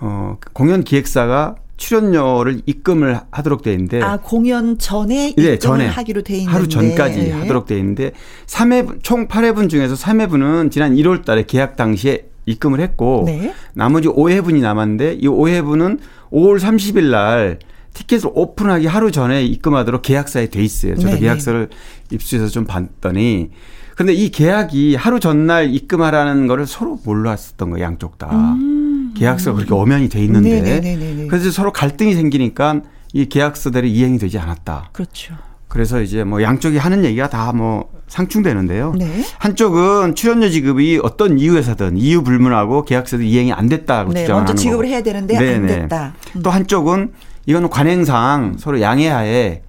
어 공연 기획사가 출연료를 입금을 하도록 돼 있는데 아 공연 전에 입금을 네, 전에 하기로 돼 있는데 하루 전까지 네. 하도록 돼 있는데 3회 총 8회분 중에서 3회분은 지난 1월 달에 계약 당시에 입금을 했고 네. 나머지 5회분이 남았는데 이 5회분은 5월 30일 날 티켓을 오픈하기 하루 전에 입금하도록 계약서에 돼 있어요. 저도 네, 네. 계약서를 입수해서 좀 봤더니 근데 이 계약이 하루 전날 입금하라는 거를 서로 몰랐었던 거예요, 양쪽 다. 음. 계약서가 그렇게 엄연히 돼 있는데. 네네네네. 그래서 서로 갈등이 생기니까 이 계약서대로 이행이 되지 않았다. 그렇죠. 그래서 이제 뭐 양쪽이 하는 얘기가 다 뭐 상충되는데요. 네. 한쪽은 출연료 지급이 어떤 이유에서든 이유 불문하고 계약서도 이행이 안 됐다고 네, 주장하는 먼저 지급을 거고. 해야 되는데 네네. 안 됐다. 음. 또 한쪽은 이거는 관행상 서로 양해하에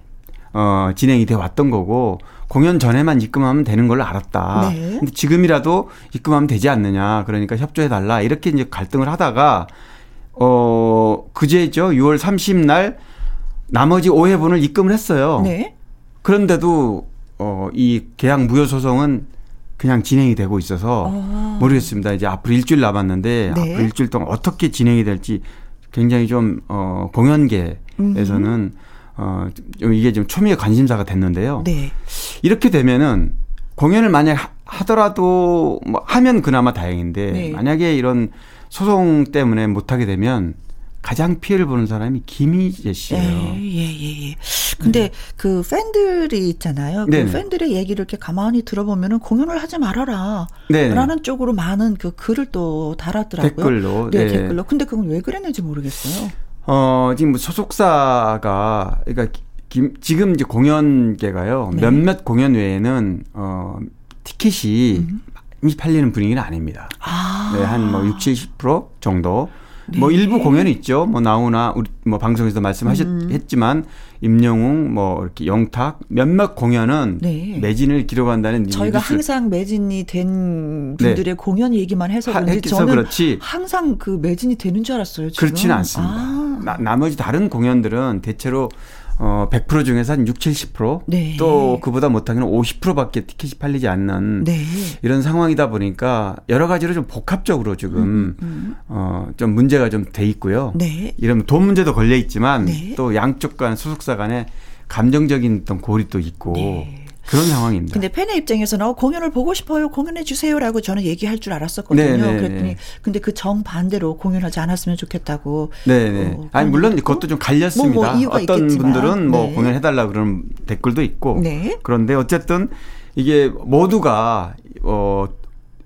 어 진행이 돼 왔던 거고 공연 전에만 입금하면 되는 걸로 알았다. 네. 근데 지금이라도 입금하면 되지 않느냐. 그러니까 협조해 달라. 이렇게 이제 갈등을 하다가 어 그제죠. 6월 30날 나머지 5회분을 입금을 했어요. 네. 그런데도 어이 계약 무효 소송은 그냥 진행이 되고 있어서 아. 모르겠습니다. 이제 앞으로 일주일 남았는데 네. 앞으로 일주일 동안 어떻게 진행이 될지 굉장히 좀 어 공연계에서는 음. 어, 이게 좀 초미의 관심사가 됐는데요. 네. 이렇게 되면은 공연을 만약 하더라도 뭐 하면 그나마 다행인데 네. 만약에 이런 소송 때문에 못하게 되면 가장 피해를 보는 사람이 김희재 씨예요. 예, 예, 예. 근데 네. 그 팬들이 있잖아요. 그 네네. 팬들의 얘기를 이렇게 가만히 들어보면은 공연을 하지 말아라. 네네. 라는 쪽으로 많은 그 글을 또 달았더라고요. 댓글로. 네, 네, 댓글로. 근데 그건 왜 그랬는지 모르겠어요. 어, 지금 뭐 소속사가, 그러니까 김, 지금 이제 공연계가요. 네. 몇몇 공연 외에는, 어, 티켓이 음. 많이 팔리는 분위기는 아닙니다. 아. 네, 한뭐 60, 70% 정도. 네. 뭐 일부 공연이 있죠. 뭐 나오나 우리 뭐 방송에서 말씀하셨지만 음. 임영웅 뭐 이렇게 영탁 몇몇 공연은 네. 매진을 기록한다는 저희가 뉴스. 항상 매진이 된 분들의 네. 공연 얘기만 해서 그런지 저는 그렇지. 항상 그 매진이 되는 줄 알았어요. 지금. 그렇지는 않습니다. 아. 나, 나머지 다른 공연들은 대체로 어, 100% 중에서 한 60, 70%? 네. 또 그보다 못하기는 50%밖에 티켓이 팔리지 않는 네. 이런 상황이다 보니까 여러 가지로 좀 복합적으로 지금 음, 음. 음. 어, 좀 문제가 좀 돼 있고요. 네. 이런 돈 문제도 걸려 있지만 네. 또 양쪽 간 소속사 간에 감정적인 어떤 고리도 있고 네. 그런 상황입니다. 근데 팬의 입장에서는 어, 공연을 보고 싶어요. 공연해 주세요라고 저는 얘기할 줄 알았었거든요. 네네 네, 그랬더니 네. 근데 그 정반대로 공연하지 않았으면 좋겠다고. 네, 네. 어, 아니 물론 그것도 좀 갈렸습니다. 뭐, 뭐 어떤 있겠지만. 분들은 뭐 네. 공연해 달라 그런 댓글도 있고. 네. 그런데 어쨌든 이게 모두가 어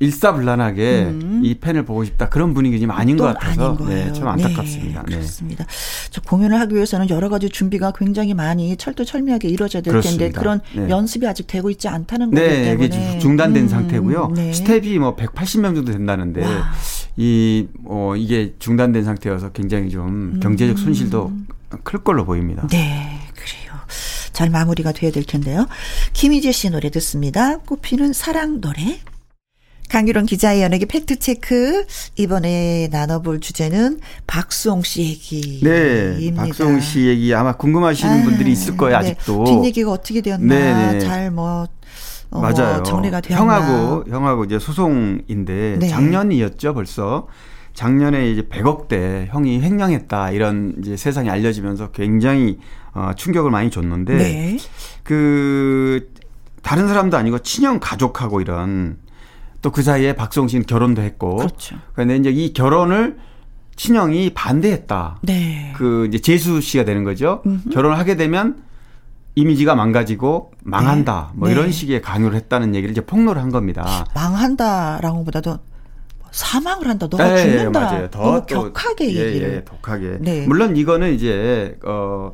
일사불란하게 음. 이 팬을 보고 싶다 그런 분위기 좀 아닌 것 같아서 네, 좀 안타깝습니다. 네, 그렇습니다. 저 공연을 하기 위해서는 여러 가지 준비가 굉장히 많이 철두철미하게 이루어져야 될 그렇습니다. 텐데 그런 네. 연습이 아직 되고 있지 않다는 거기 네, 때문에 이게 중단된 음. 상태고요. 네. 스텝이 뭐 180명 정도 된다는데 와. 이 어, 이게 중단된 상태여서 굉장히 좀 경제적 손실도 음. 클 걸로 보입니다. 네, 그래요. 잘 마무리가 돼야 될 텐데요. 김희재 씨 노래 듣습니다. 꽃피는 사랑 노래. 강규론 기자의 연예계 팩트체크. 이번에 나눠볼 주제는 박수홍 씨 얘기입니다. 네. 박수홍 씨 얘기 아마 궁금하시는 아, 분들이 있을 거예요, 네. 아직도. 뒷얘기가 어떻게 되었나. 네, 네. 잘 뭐. 어, 맞아요. 정리가 되었나. 형하고, 형하고 이제 소송인데 네. 작년이었죠, 벌써. 작년에 이제 100억대 형이 횡령했다 이런 이제 세상에 알려지면서 굉장히 어, 충격을 많이 줬는데 네. 그 다른 사람도 아니고 친형 가족하고 이런 또 그 사이에 박수홍 씨는 결혼도 했고. 그렇죠. 그런데 이제 이 결혼을 친형이 반대했다. 네. 그 이제 재수 씨가 되는 거죠. 음흠. 결혼을 하게 되면 이미지가 망가지고 망한다. 네. 뭐 네. 이런 식의 강요를 했다는 얘기를 이제 폭로를 한 겁니다. 망한다라고보다도 사망을 한다. 너가 네, 죽는다. 맞아요. 더 너무 격하게 예, 얘기를. 예, 독하게. 네. 물론 이거는 이제 어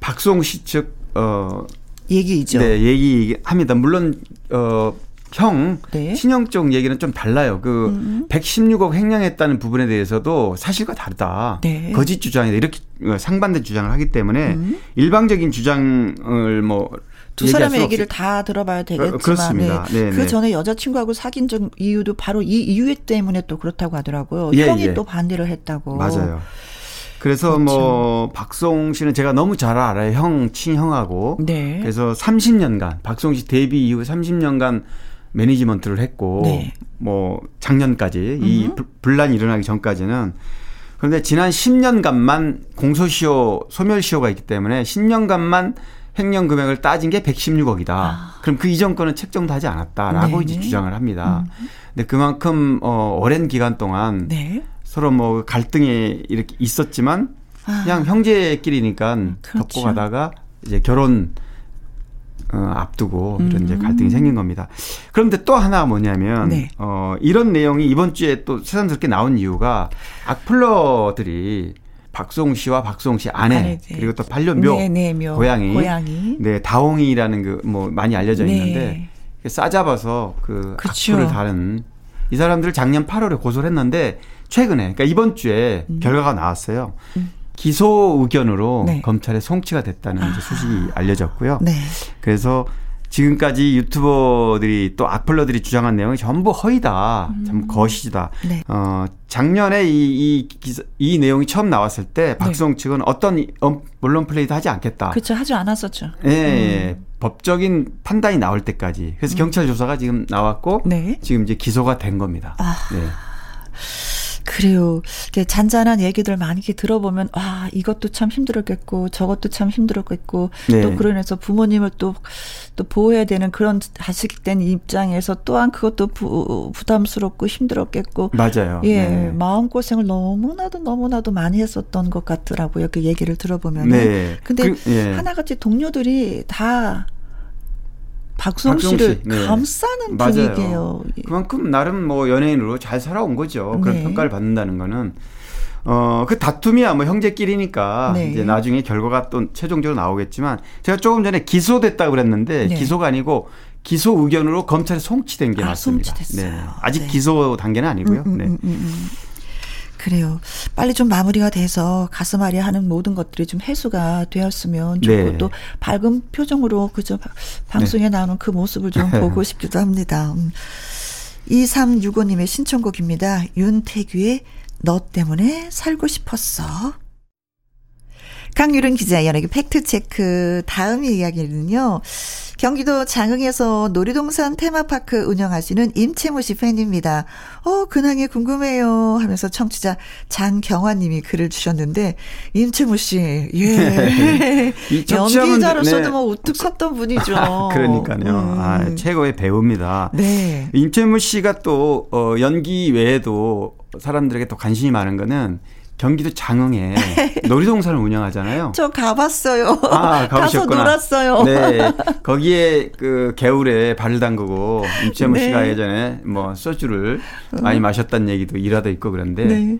박수홍 씨 측 어 얘기죠. 네, 얘기합니다. 물론 어 형 네. 친형 쪽 얘기는 좀 달라요. 그 음. 116억 횡령했다는 부분에 대해서도 사실과 다르다. 네. 거짓 주장이다. 이렇게 상반된 주장을 하기 때문에 음. 일방적인 주장을 뭐 두 사람의 얘기를 다 들어봐야 되겠지만 어, 그렇습니다. 네. 그 전에 여자친구하고 사귄 적 이유도 바로 이 이유 때문에 또 그렇다고 하더라고요. 예, 형이 예. 또 반대를 했다고. 맞아요. 그래서 뭐 그렇죠. 뭐 박송 씨는 제가 너무 잘 알아요. 형 친형하고. 네. 그래서 30년간 박송 씨 데뷔 이후 30년간 매니지먼트를 했고 네. 뭐 작년까지 이 분란이 일어나기 전까지는 그런데 지난 10년간만 공소시효 소멸시효가 있기 때문에 10년간만 횡령 금액을 따진 게 116억이다. 아. 그럼 그 이전 거는 책정도 하지 않았다라고 네. 이제 주장을 합니다. 음. 근데 그만큼 어 오랜 기간 동안 네. 서로 뭐 갈등이 이렇게 있었지만 아. 그냥 형제끼리니까 그렇죠. 덮고 가다가 이제 결혼 어, 앞두고 이런 음. 이제 갈등이 생긴 겁니다. 그런데 또 하나 뭐냐면 네. 어, 이런 내용이 이번 주에 또 새삼스럽게 나온 이유가 악플러들이 박송 씨와 박송 씨 아내 아, 그리고 또 반려묘 네, 네, 고양이, 고양이 네 다홍이라는 그 뭐 많이 알려져 네. 있는데 싸잡아서 그 그렇죠. 악플을 다른 이 사람들을 작년 8월에 고소를 했는데 최근에 그러니까 이번 주에 음. 결과가 나왔어요. 음. 기소 의견으로 네. 검찰에 송치가 됐다는 아. 소식이 알려졌고요. 네. 그래서 지금까지 유튜버들이 또 악플러들이 주장한 내용이 전부 허위다. 음. 전부 거시다. 네. 어, 작년에 이, 이, 기사, 이 내용이 처음 나왔을 때 네. 박수홍 네. 측은 어떤 언론 플레이도 하지 않겠다. 그렇죠. 하지 않았었죠. 예, 예. 음. 법적인 판단이 나올 때까지. 그래서 음. 경찰 조사가 지금 나왔고 네. 지금 이제 기소가 된 겁니다. 아. 네. 그래요. 이렇게 잔잔한 얘기들 많이 들어보면 아 이것도 참 힘들었겠고 저것도 참 힘들었겠고 네. 또 그러면서 부모님을 또 또 보호해야 되는 그런 자식된 입장에서 또한 그것도 부, 부담스럽고 힘들었겠고 맞아요. 예 네. 마음 고생을 너무나도 너무나도 많이 했었던 것 같더라고요. 그 얘기를 들어보면. 네. 근데 그, 예. 하나같이 동료들이 다 박수홍 씨를 네. 감싸는 맞아요. 분위기예요. 그만큼 나름 뭐 연예인으로 잘 살아온 거죠. 그런 네. 평가를 받는다는 거는 어, 그 다툼이야 뭐 형제끼리니까 네. 이제 나중에 결과가 또 최종적으로 나오겠지만 제가 조금 전에 기소됐다고 그랬는데 네. 기소가 아니고 기소 의견으로 검찰에 송치된 게 아, 맞습니다. 송치됐어요. 네. 아직 네. 기소 단계는 아니고요. 음, 음, 네. 음, 음, 음. 그래요. 빨리 좀 마무리가 돼서 가슴앓이 하는 모든 것들이 좀 해소가 되었으면 좋고 네. 또 밝은 표정으로 그저 방송에 네. 나오는 그 모습을 좀 보고 싶기도 합니다. 음. 2365님의 신청곡입니다. 윤태규의 너 때문에 살고 싶었어. 강유른 기자 연예계 팩트체크 다음 이야기는요. 경기도 장흥에서 놀이동산 테마파크 운영하시는 임채무 씨 팬입니다. 어, 근황이 궁금해요. 하면서 청취자 장경화님이 글을 주셨는데, 임채무 씨, 예. 연기자로서도 네. 뭐 우뚝 섰던 분이죠. 그러니까요. 음. 아, 최고의 배우입니다. 네. 임채무 씨가 또, 어, 연기 외에도 사람들에게 또 관심이 많은 거는 경기도 장흥에 놀이동산을 운영하잖아요. 저 가봤어요. 아. 가서 놀았어요. 네. 거기에 그 개울에 발을 담그고 임채무 네. 씨가 예전에 뭐 소주를 많이 마셨다는 얘기도 일화도 있고 그런데 네.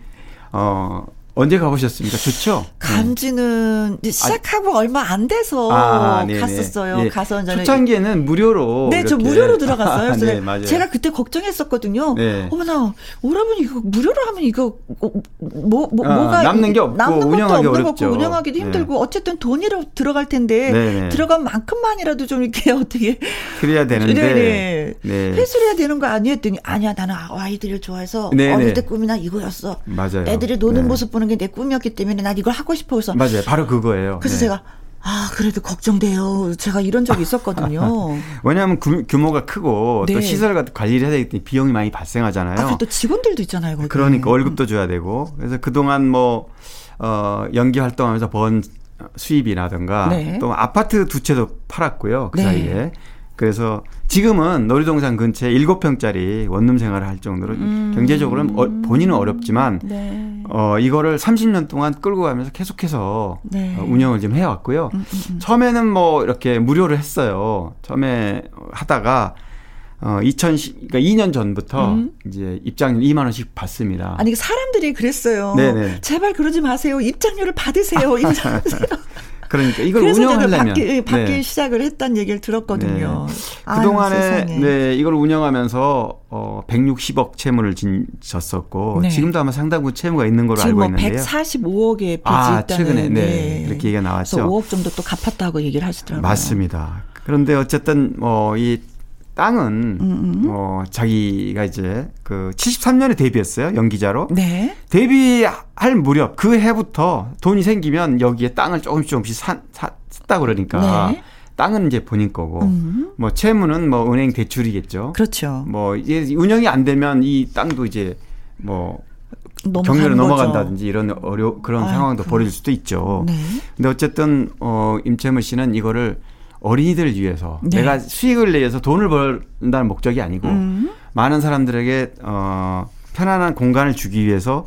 어 언제 가보셨습니까? 좋죠? 간지는 네. 시작하고 아, 얼마 안 돼서 아, 갔었어요. 예. 가서 이제 초창기에는 무료로 네, 저 무료로 들어갔어요. 그래서 네, 맞아요. 제가 그때 걱정했었거든요. 네. 어머나, 오라버니 이거 무료로 하면 이거 뭐, 뭐 아, 가 남는 게 없고 남는 운영하기 없는 어렵죠. 운영하기도 네. 힘들고 네. 어쨌든 돈이라 들어갈 텐데 네, 네. 들어간 만큼만이라도 좀 이렇게 어떻게 그래야 되는데 네, 네. 회수해야 되는 거 아니었더니 아니야 나는 아이들을 좋아해서 어릴 때 꿈이나 이거였어. 맞아요. 애들이 노는 모습 보는 하는 게 내 꿈이었기 때문에 난 이걸 하고 싶어서. 맞아요. 바로 그거예요. 그래서 네. 제가 아, 그래도 걱정돼요. 제가 이런 적이 있었거든요. 왜냐하면 규 모가 크고 네. 또 시설 같은 관리를 해야 되기 때문에 비용이 많이 발생하잖아요. 아, 또 직원들도 있잖아요. 거기. 그러니까 월급도 줘야 되고. 그래서 그동안 뭐, 어, 연기 활동하면서 번 수입이라든가 네. 또 아파트 두 채도 팔았고요. 그 네. 사이에. 그래서 지금은 놀이동산 근처에 7평짜리 원룸 생활을 할 정도로 음. 경제적으로는 어, 본인은 어렵지만 네. 어 이거를 30년 동안 끌고 가면서 계속해서 네. 어, 운영을 좀 해왔고요. 음, 음, 음. 처음에는 뭐 이렇게 무료를 했어요. 처음에 하다가 어, 2010, 그러니까 2년 전부터 음. 이제 입장료 2만 원씩 받습니다. 아니, 사람들이 그랬어요. 네네. 제발 그러지 마세요. 입장료를 받으세요. 입장료. 그러니까 이걸 운영하려면 받기, 받기 네. 시작을 했다는 얘기를 들었거든요. 네. 그동안에 네, 이걸 운영하면서 어 160억 채무를 진졌었고 네. 지금도 아마 상당부 채무가 있는 걸로 알고 뭐 있는데요. 145억의 빚이 아, 있다는 최근에 네. 네. 그렇게 얘기가 나왔죠. 5억 정도 또 갚았다고 얘기를 하시더라고요. 맞습니다. 그런데 어쨌든 뭐이 땅은 음음. 어 자기가 이제 그 73년에 데뷔했어요 연기자로. 네. 데뷔할 무렵 그 해부터 돈이 생기면 여기에 땅을 조금씩 조금씩 사, 사, 샀다 그러니까 네. 땅은 이제 본인 거고 음. 뭐 채무는 뭐 은행 대출이겠죠. 그렇죠. 뭐 운영이 안 되면 이 땅도 이제 뭐 경매로 넘어간다든지 이런 어려 그런 아이고. 상황도 벌어질 수도 있죠. 네. 근데 어쨌든 어 임채무 씨는 이거를 어린이들을 위해서 네. 내가 수익을 내서 돈을 벌다는 목적이 아니고 음. 많은 사람들에게 어 편안한 공간을 주기 위해서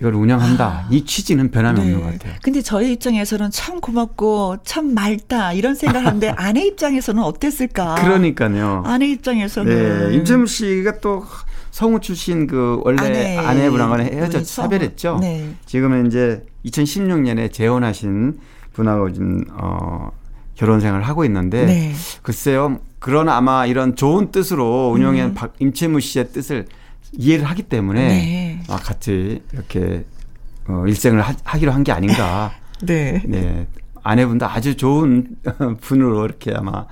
이걸 운영한다. 아. 이 취지는 변함이 네. 없는 것 같아요. 근데 저희 입장에서는 참 고맙고 참 맑다 이런 생각하는데 아내 입장에서는 어땠을까? 그러니까요. 아내 입장에서는 네. 임재무 씨가 또 성우 출신 그 원래 아내, 분하고 헤어져 사별했죠. 네. 지금은 이제 2016년에 재혼하신 분하고 지금 어 결혼 생활을 하고 있는데 네. 글쎄요. 그런 아마 이런 좋은 뜻으로 운영한 음. 박 임채무 씨의 뜻을 이해를 하기 때문에 네. 아, 같이 이렇게 어, 일생을 하, 기로 한 게 아닌가. 네. 네. 아내분도 아주 좋은 분으로 이렇게 아마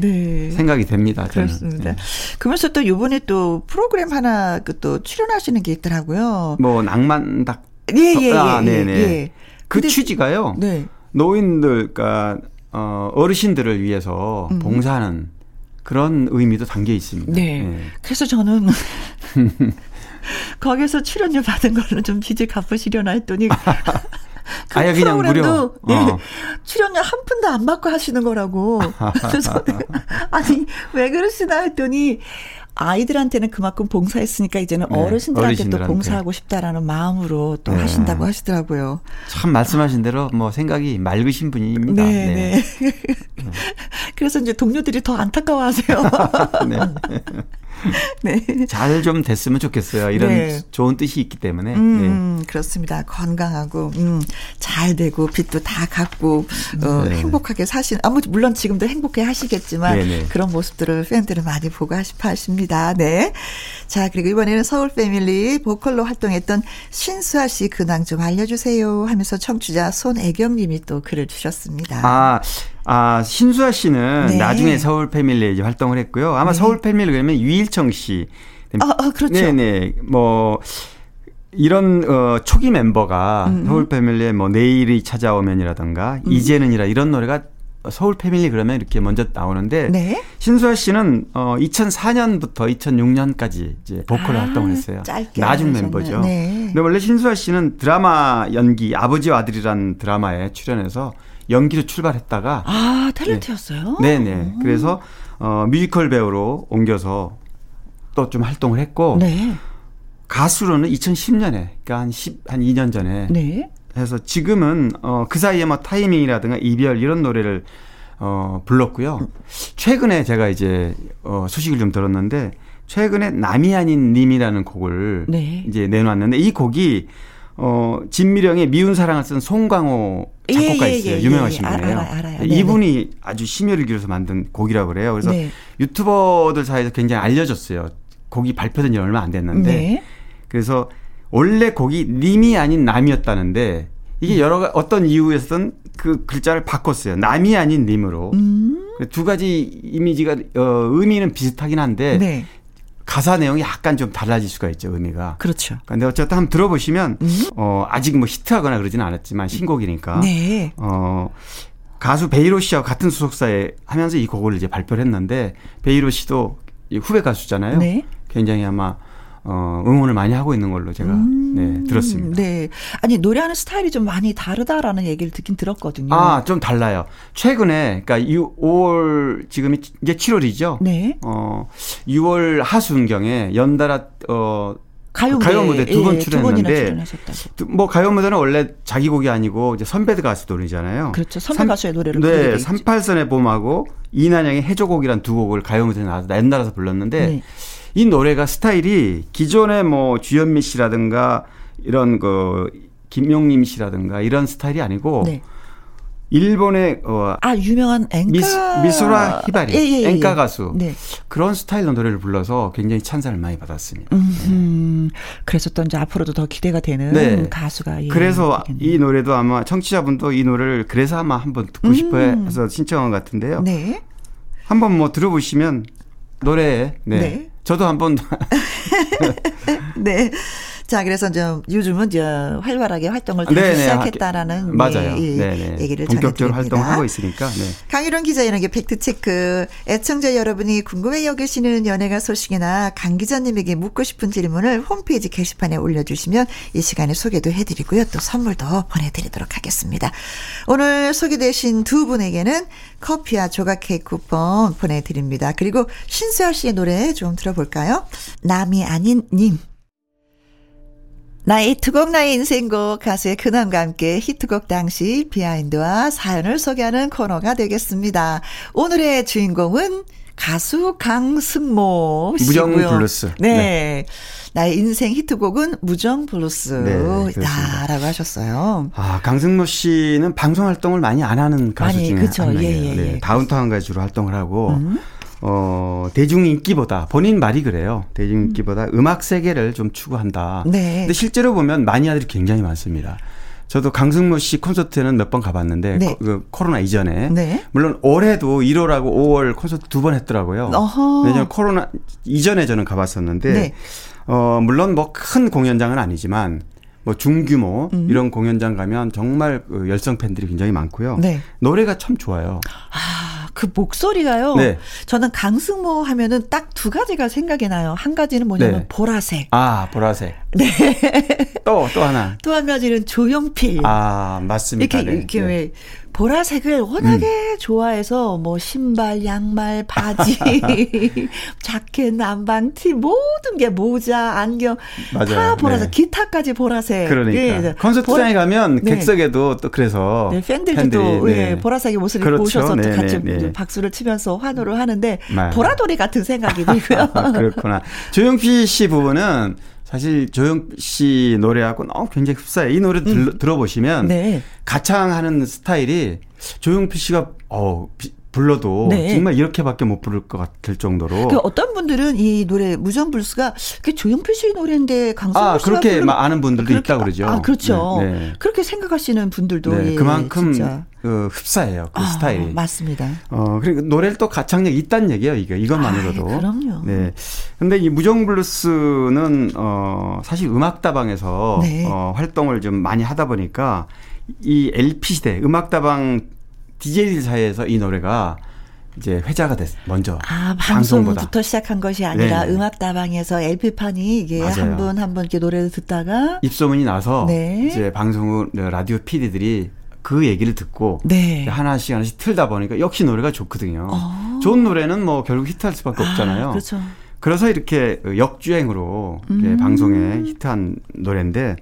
네. 생각이 됩니다. 저는. 그렇습니다. 네. 그러면서 또 이번에 또 프로그램 하나 그또 출연하시는 게 있더라고요. 뭐 낭만닭. 예, 예, 예. 아, 네네. 예. 예. 그 취지가요. 네. 노인들, 그러니까 어, 어르신들을 위해서 음. 봉사하는 그런 의미도 담겨 있습니다. 네. 네. 그래서 저는 거기서 출연료 받은 걸로 좀 빚을 갚으시려나 했더니 그 아예 그냥 무료. 예, 어. 출연료 한 푼도 안 받고 하시는 거라고. 그래서 아니 왜 그러시나 했더니 아이들한테는 그만큼 봉사했으니까 이제는 네, 어르신들한테, 또 봉사하고 싶다라는 마음으로 또 네. 하신다고 하시더라고요. 참 말씀하신 대로 뭐 생각이 맑으신 분입니다. 네, 네. 네. 그래서 이제 동료들이 더 안타까워하세요. 네. 네. 잘 좀 됐으면 좋겠어요. 이런 네. 좋은 뜻이 있기 때문에. 음, 네. 그렇습니다. 건강하고, 음, 잘 되고, 빚도 다 갚고, 어, 네. 행복하게 사신, 아무, 물론 지금도 행복해 하시겠지만, 네네. 네. 그런 모습들을 팬들은 많이 보고 싶어 하십니다. 네. 자, 그리고 이번에는 서울 패밀리 보컬로 활동했던 신수아 씨 근황 좀 알려주세요 하면서 청취자 손애경 님이 또 글을 주셨습니다. 아, 아, 신수아 씨는 네. 나중에 서울 패밀리에 이제 활동을 했고요. 아마 네. 서울 패밀리 그러면 유일청 씨. 아, 아 그렇죠. 네 네. 뭐, 이런 어 초기 멤버가 음. 서울 패밀리에 뭐 내일이 찾아오면이라던가 음. 이제는이라 이런 노래가 서울 패밀리 그러면 이렇게 먼저 나오는데 네? 신수아 씨는 어 2004년부터 2006년까지 이제 보컬 아, 활동을 했어요. 나중 멤버죠. 네. 근데 원래 신수아 씨는 드라마 연기 아버지와 아들이란 드라마에 출연해서 연기로 출발했다가 아 탤런트였어요. 네, 네. 그래서 어 뮤지컬 배우로 옮겨서 또 좀 활동을 했고 네. 가수로는 2010년에 그러니까 한 10, 한 2년 전에 네. 해서 지금은 어, 그 사이에 뭐 타이밍이라든가 이별 이런 노래를 어, 불렀고요. 최근에 제가 이제 어, 소식을 좀 들었는데 최근에 남이 아닌 님이라는 곡을 네. 이제 내놨는데 이 곡이 어, 진미령의 미운 사랑을 쓴 송광호 작곡가 예, 예, 있어요. 예, 예, 유명하신 예. 분이에요. 알아, 알아요. 이분이 네네. 아주 심혈을 기울여서 만든 곡이라고 그래요. 그래서 네. 유튜버들 사이에서 굉장히 알려졌어요. 곡이 발표된 지 얼마 안 됐는데. 네. 그래서 원래 곡이 님이 아닌 남이었다는데 이게 여러 어떤 이유에서든 그 글자를 바꿨어요. 남이 아닌 님으로. 음. 그두 가지 이미지가 어 의미는 비슷하긴 한데 네. 가사 내용이 약간 좀 달라질 수가 있죠, 의미가. 그렇죠. 근데 어쨌든 한번 들어보시면 음. 어 아직 뭐 히트하거나 그러지는 않았지만 신곡이니까. 네. 어 가수 베이로 씨와 같은 소속사에 하면서 이 곡을 이제 발표를 했는데 베이로 씨도 후배 가수잖아요. 네. 굉장히 아마 어, 응원을 많이 하고 있는 걸로 제가 음, 네, 들었습니다. 네. 아니, 노래하는 스타일이 좀 많이 다르다라는 얘기를 듣긴 들었거든요. 아, 좀 달라요. 최근에, 그러니까 6월, 지금 이제 7월이죠? 네. 어, 6월 하순경에 연달아, 어, 가요, 가요 무대 두번 예, 출연했는데 뭐 가요 무대는 원래 자기 곡이 아니고 이제 선배들 가수 노래잖아요. 그렇죠. 선배 가수의 노래를 네, 38선의 봄하고 이난영의 해조곡이란 두 곡을 가요 무대에 나와서 연달아서 불렀는데 네. 이 노래가 스타일이 기존의 뭐 주현미 씨라든가 이런 그 김용림 씨라든가 이런 스타일이 아니고 네. 일본의 어, 아 유명한 엔카 미스, 미소라 히바리 예, 예, 예, 엔카 가수 네. 그런 스타일로 노래를 불러서 굉장히 찬사를 많이 받았습니다. 음, 네. 그래서 또 이제 앞으로도 더 기대가 되는 네. 가수가 예, 그래서 되겠네요. 이 노래도 아마 청취자분도 이 노래를 그래서 아마 한번 듣고 음. 싶어해서 신청한 것 같은데요. 네. 한번 뭐 들어보시면 노래에 네. 네. 저도 한번 네. 자, 그래서 좀 요즘은 저 활발하게 활동을 다시 네네. 시작했다라는 맞아요. 네, 네네. 얘기를 본격적으로 활동하고 있으니까. 네. 강일홍 기자 연예계 팩트 체크. 애청자 여러분이 궁금해 여기시는 연예가 소식이나 강 기자님에게 묻고 싶은 질문을 홈페이지 게시판에 올려주시면 이 시간에 소개도 해드리고요. 또 선물도 보내드리도록 하겠습니다. 오늘 소개되신 두 분에게는 커피와 조각 케이크 쿠폰 보내드립니다. 그리고 신수아 씨의 노래 좀 들어볼까요? 남이 아닌 님. 나의 히트곡 나의 인생곡 가수의 근황과 함께 히트곡 당시 비하인드와 사연을 소개하는 코너가 되겠습니다. 오늘의 주인공은 가수 강승모 씨고요. 무정 블루스. 네. 네. 나의 인생 히트곡은 무정 블루스다라고 네, 하셨어요. 아 강승모 씨는 방송 활동을 많이 안 하는 가수 중에 그쵸. 명이에요. 예, 예, 네, 예. 다운타운 가 주로 활동을 하고 음. 어, 대중 인기보다 본인 말이 그래요. 대중 인기보다 음. 악 세계를 좀 추구한다. 네. 근데 실제로 보면 마니아들이 굉장히 많습니다. 저도 강승모 씨 콘서트는 몇 번 가봤는데 네. 코, 그 코로나 이전에 네. 물론 올해도 1월하고 5월 콘서트 두 번 했더라고요. 어허. 왜냐하면 코로나 이전에 저는 가봤었는데 네. 어 물론 뭐 큰 공연장은 아니지만 뭐 중규모 음. 이런 공연장 가면 정말 그 열성 팬들이 굉장히 많고요. 네. 노래가 참 좋아요. 아. 그 목소리가요. 네. 저는 강승모 하면은 딱 두 가지가 생각이 나요. 한 가지는 뭐냐면 네. 보라색. 아, 보라색. 네. 또, 또 하나. 또 한 가지는 조용필. 아, 맞습니다. 이렇게, 네. 이렇게 네. 왜 보라색을 워낙에 음. 좋아해서 뭐 신발, 양말, 바지, 자켓, 남방티 모든 게 모자, 안경 맞아요. 다 보라색, 네. 기타까지 보라색. 그러니까 예, 콘서트장에 보라... 가면 네. 객석에도 또 그래서 네, 팬들도 또 네. 예, 보라색의 모습을 그렇죠. 보셔서 또 네, 같이 네, 박수를 치면서 환호를 하는데 보라돌이 같은 생각이 들고요. 그렇구나. 조용필 씨 부분은 사실 조영 씨 노래하고 너무 굉장히 흡사해요. 이 노래 들, 음. 들어보시면 네. 가창하는 스타일이 조용필 씨가 어 불러도 네. 정말 이렇게밖에 못 부를 것 같을 정도로. 그 어떤 분들은 이 노래 무정불스가 그 조용필 씨 노래인데 강성호 아, 씨가 그렇게 부르... 아는 분들도 있다 그러죠. 아 그렇죠. 네, 네. 그렇게 생각하시는 분들도 네, 예, 그만큼 그 흡사해요 그 아, 스타일이. 맞습니다. 어 그리고 노래를 또 가창력 있다는 얘기예요 이게 이것만으로도. 아, 그럼요. 네. 근데 이 무정 블루스는 어 사실 음악다방에서 네. 어 활동을 좀 많이 하다 보니까 이 LP 시대 음악다방 DJ들 사이에서 이 노래가 이제 회자가 됐 먼저 아 방송부터 시작한 것이 아니라 네. 음악 다방에서 LP 판이 이게 한분 한 분 이렇게 노래를 듣다가 입소문이 나서 네. 이제 방송을 라디오 PD들이 그 얘기를 듣고 네. 하나씩 하나씩 틀다 보니까 역시 노래가 좋거든요. 어. 좋은 노래는 뭐 결국 히트할 수밖에 아, 없잖아요. 그렇죠. 그래서 이렇게 역주행으로 음. 방송에 히트한 노래인데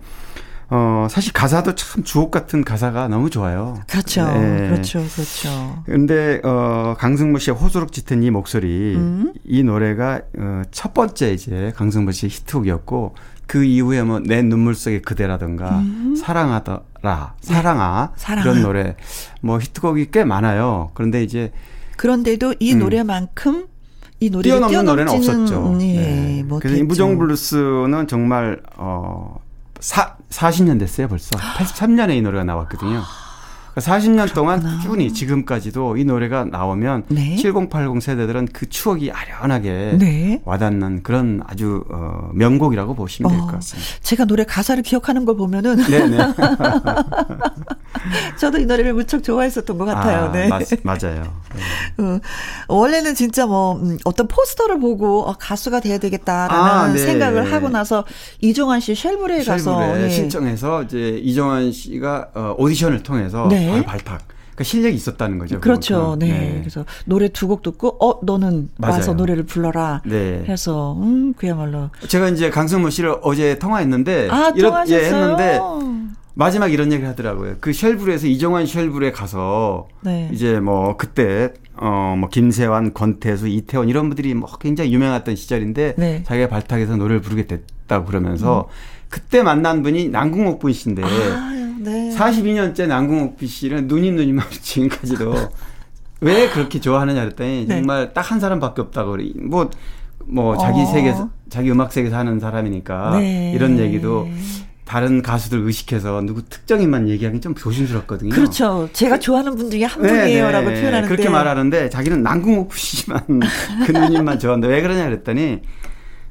어, 사실 가사도 참 주옥 같은 가사가 너무 좋아요. 그렇죠. 네. 그렇죠. 그렇죠. 근데, 어, 강승모 씨의 호소록 짙은 이 목소리, 음? 이 노래가, 어, 첫 번째 이제 강승모 씨의 히트곡이었고, 그 이후에 뭐, 내 눈물 속의 그대라든가, 음? 사랑하더라, 사랑아, 네. 이런 노래, 뭐, 히트곡이 꽤 많아요. 그런데 이제. 그런데도 이 음. 노래만큼 이 노래를 뛰어넘는 노래는 없었죠. 네, 네. 그래서 이 무정 블루스는 정말, 어, 사, 40년 됐어요, 벌써. 83년에 이 노래가 나왔거든요. 40년 그러니까 그렇구나. 동안 꾸준히 지금까지도 이 노래가 나오면 네. 7080 세대들은 그 추억이 아련하게 네. 와닿는 그런 아주 어, 명곡이라고 보시면 될것 어, 같습니다. 제가 노래 가사를 기억하는 걸 보면은 네네. 저도 이 노래를 무척 좋아했었던 것 같아요. 아, 네. 맞, 맞아요. 네. 어, 원래는 진짜 뭐 음, 어떤 포스터를 보고 어, 가수가 돼야 되겠다라는 아, 네. 생각을 하고 나서 이종환 씨 쉘브레에 가서 네. 신청해서 이제 이종환 씨가 어, 오디션을 통해서 네. 바로 발탁. 그러니까 실력이 있었다는 거죠. 그렇죠. 네. 네. 그래서 노래 두 곡 듣고 어 너는 맞아요. 와서 노래를 불러라. 네. 해서 음 그야말로 제가 이제 강승모 씨를 어제 통화했는데 아, 이런 예 했는데 마지막 이런 얘기를 하더라고요. 그 쉘브레에서 이정환 쉘브레 가서 네. 이제 뭐 그때 어뭐 김세환, 권태수, 이태원 이런 분들이 뭐 굉장히 유명했던 시절인데 네. 자기가 발탁해서 노래를 부르게 됐다고 그러면서 음. 그때 만난 분이 남궁옥 분이신데 아, 네. 42년째 남궁옥 씨는 누님 누님하고 지금까지도 왜 그렇게 좋아하느냐 그랬더니 네. 정말 딱 한 사람밖에 없다고 그래. 뭐, 뭐, 자기 어. 세계, 자기 음악 세계 사는 사람이니까 네. 이런 얘기도 다른 가수들 의식해서 누구 특정인만 얘기하기 좀 조심스럽거든요. 그렇죠. 제가 좋아하는 분 중에 한 분이에요라고 네, 네. 표현하는데 그렇게 말하는데 자기는 남궁옥 씨만 그 누님만 좋아한다. 왜 그러냐 그랬더니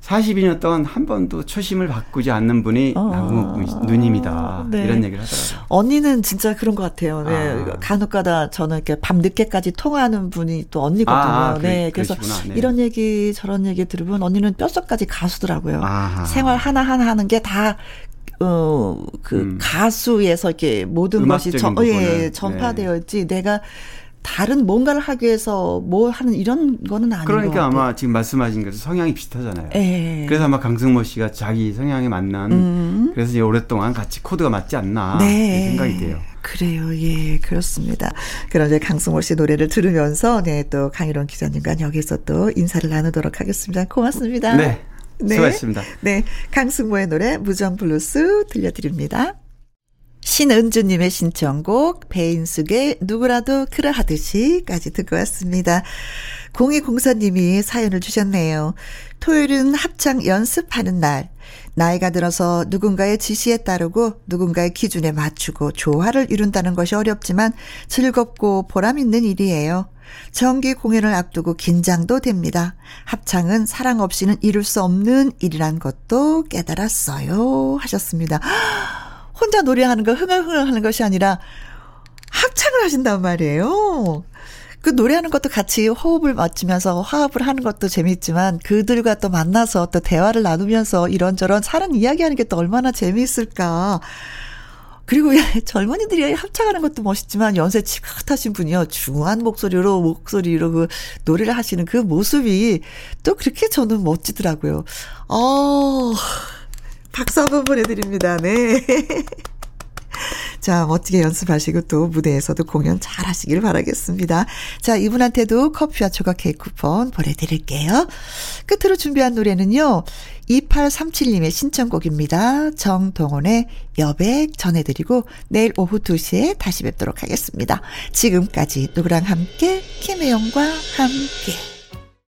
42년 동안 한 번도 초심을 바꾸지 않는 분이 어. 나무 누님이다. 네. 이런 얘기를 하더라고요. 언니는 진짜 그런 것 같아요. 네. 아. 간혹가다 저는 이렇게 밤 늦게까지 통화하는 분이 또 언니거든요. 아, 네. 그래, 서 네. 이런 얘기 저런 얘기 들으면 언니는 뼛속까지 가수더라고요. 아하. 생활 하나 하나 하는 게 다 어, 그 음. 가수에서 이렇게 모든 것이 전, 예, 전파되어 있지. 네. 내가 다른 뭔가를 하기 위해서 뭐 하는 이런 거는 아닌 그러니까 아마 지금 말씀하신 것처럼 성향이 비슷하잖아요. 에 예. 그래서 아마 강승모 씨가 자기 성향에 맞는 음. 그래서 이제 오랫동안 같이 코드가 맞지 않나 네. 생각이 돼요. 그래요. 예, 그렇습니다. 그럼 이제 강승모 씨 노래를 들으면서 네, 또 강일홍 기자님과 여기서 또 인사를 나누도록 하겠습니다. 고맙습니다. 네. 네. 수고하셨습니다. 네. 강승모의 노래 무정 블루스 들려드립니다. 신은주님의 신청곡 배인숙의 누구라도 그러하듯이까지 듣고 왔습니다. 0204님이 사연을 주셨네요. 토요일은 합창 연습하는 날. 나이가 들어서 누군가의 지시에 따르고 누군가의 기준에 맞추고 조화를 이룬다는 것이 어렵지만 즐겁고 보람 있는 일이에요. 정기 공연을 앞두고 긴장도 됩니다. 합창은 사랑 없이는 이룰 수 없는 일이란 것도 깨달았어요. 하셨습니다. 혼자 노래하는 거 흥얼흥얼 하는 것이 아니라 합창을 하신단 말이에요. 그 노래하는 것도 같이 호흡을 맞추면서 화합을 하는 것도 재밌지만 그들과 또 만나서 또 대화를 나누면서 이런저런 사랑 이야기하는 게 또 얼마나 재미있을까. 그리고 젊은이들이 합창하는 것도 멋있지만 연세 지긋하신 분이요. 중후한 목소리로, 목소리로 그 노래를 하시는 그 모습이 또 그렇게 저는 멋지더라고요. 어, 박수 한번 보내드립니다. 네. 자, 멋지게 연습하시고 또 무대에서도 공연 잘 하시길 바라겠습니다. 자, 이분한테도 커피와 초과 케이크 쿠폰 보내드릴게요. 끝으로 준비한 노래는요. 2837님의 신청곡입니다. 정동원의 여백 전해드리고 내일 오후 2시에 다시 뵙도록 하겠습니다. 지금까지 누구랑 함께 김혜영과 함께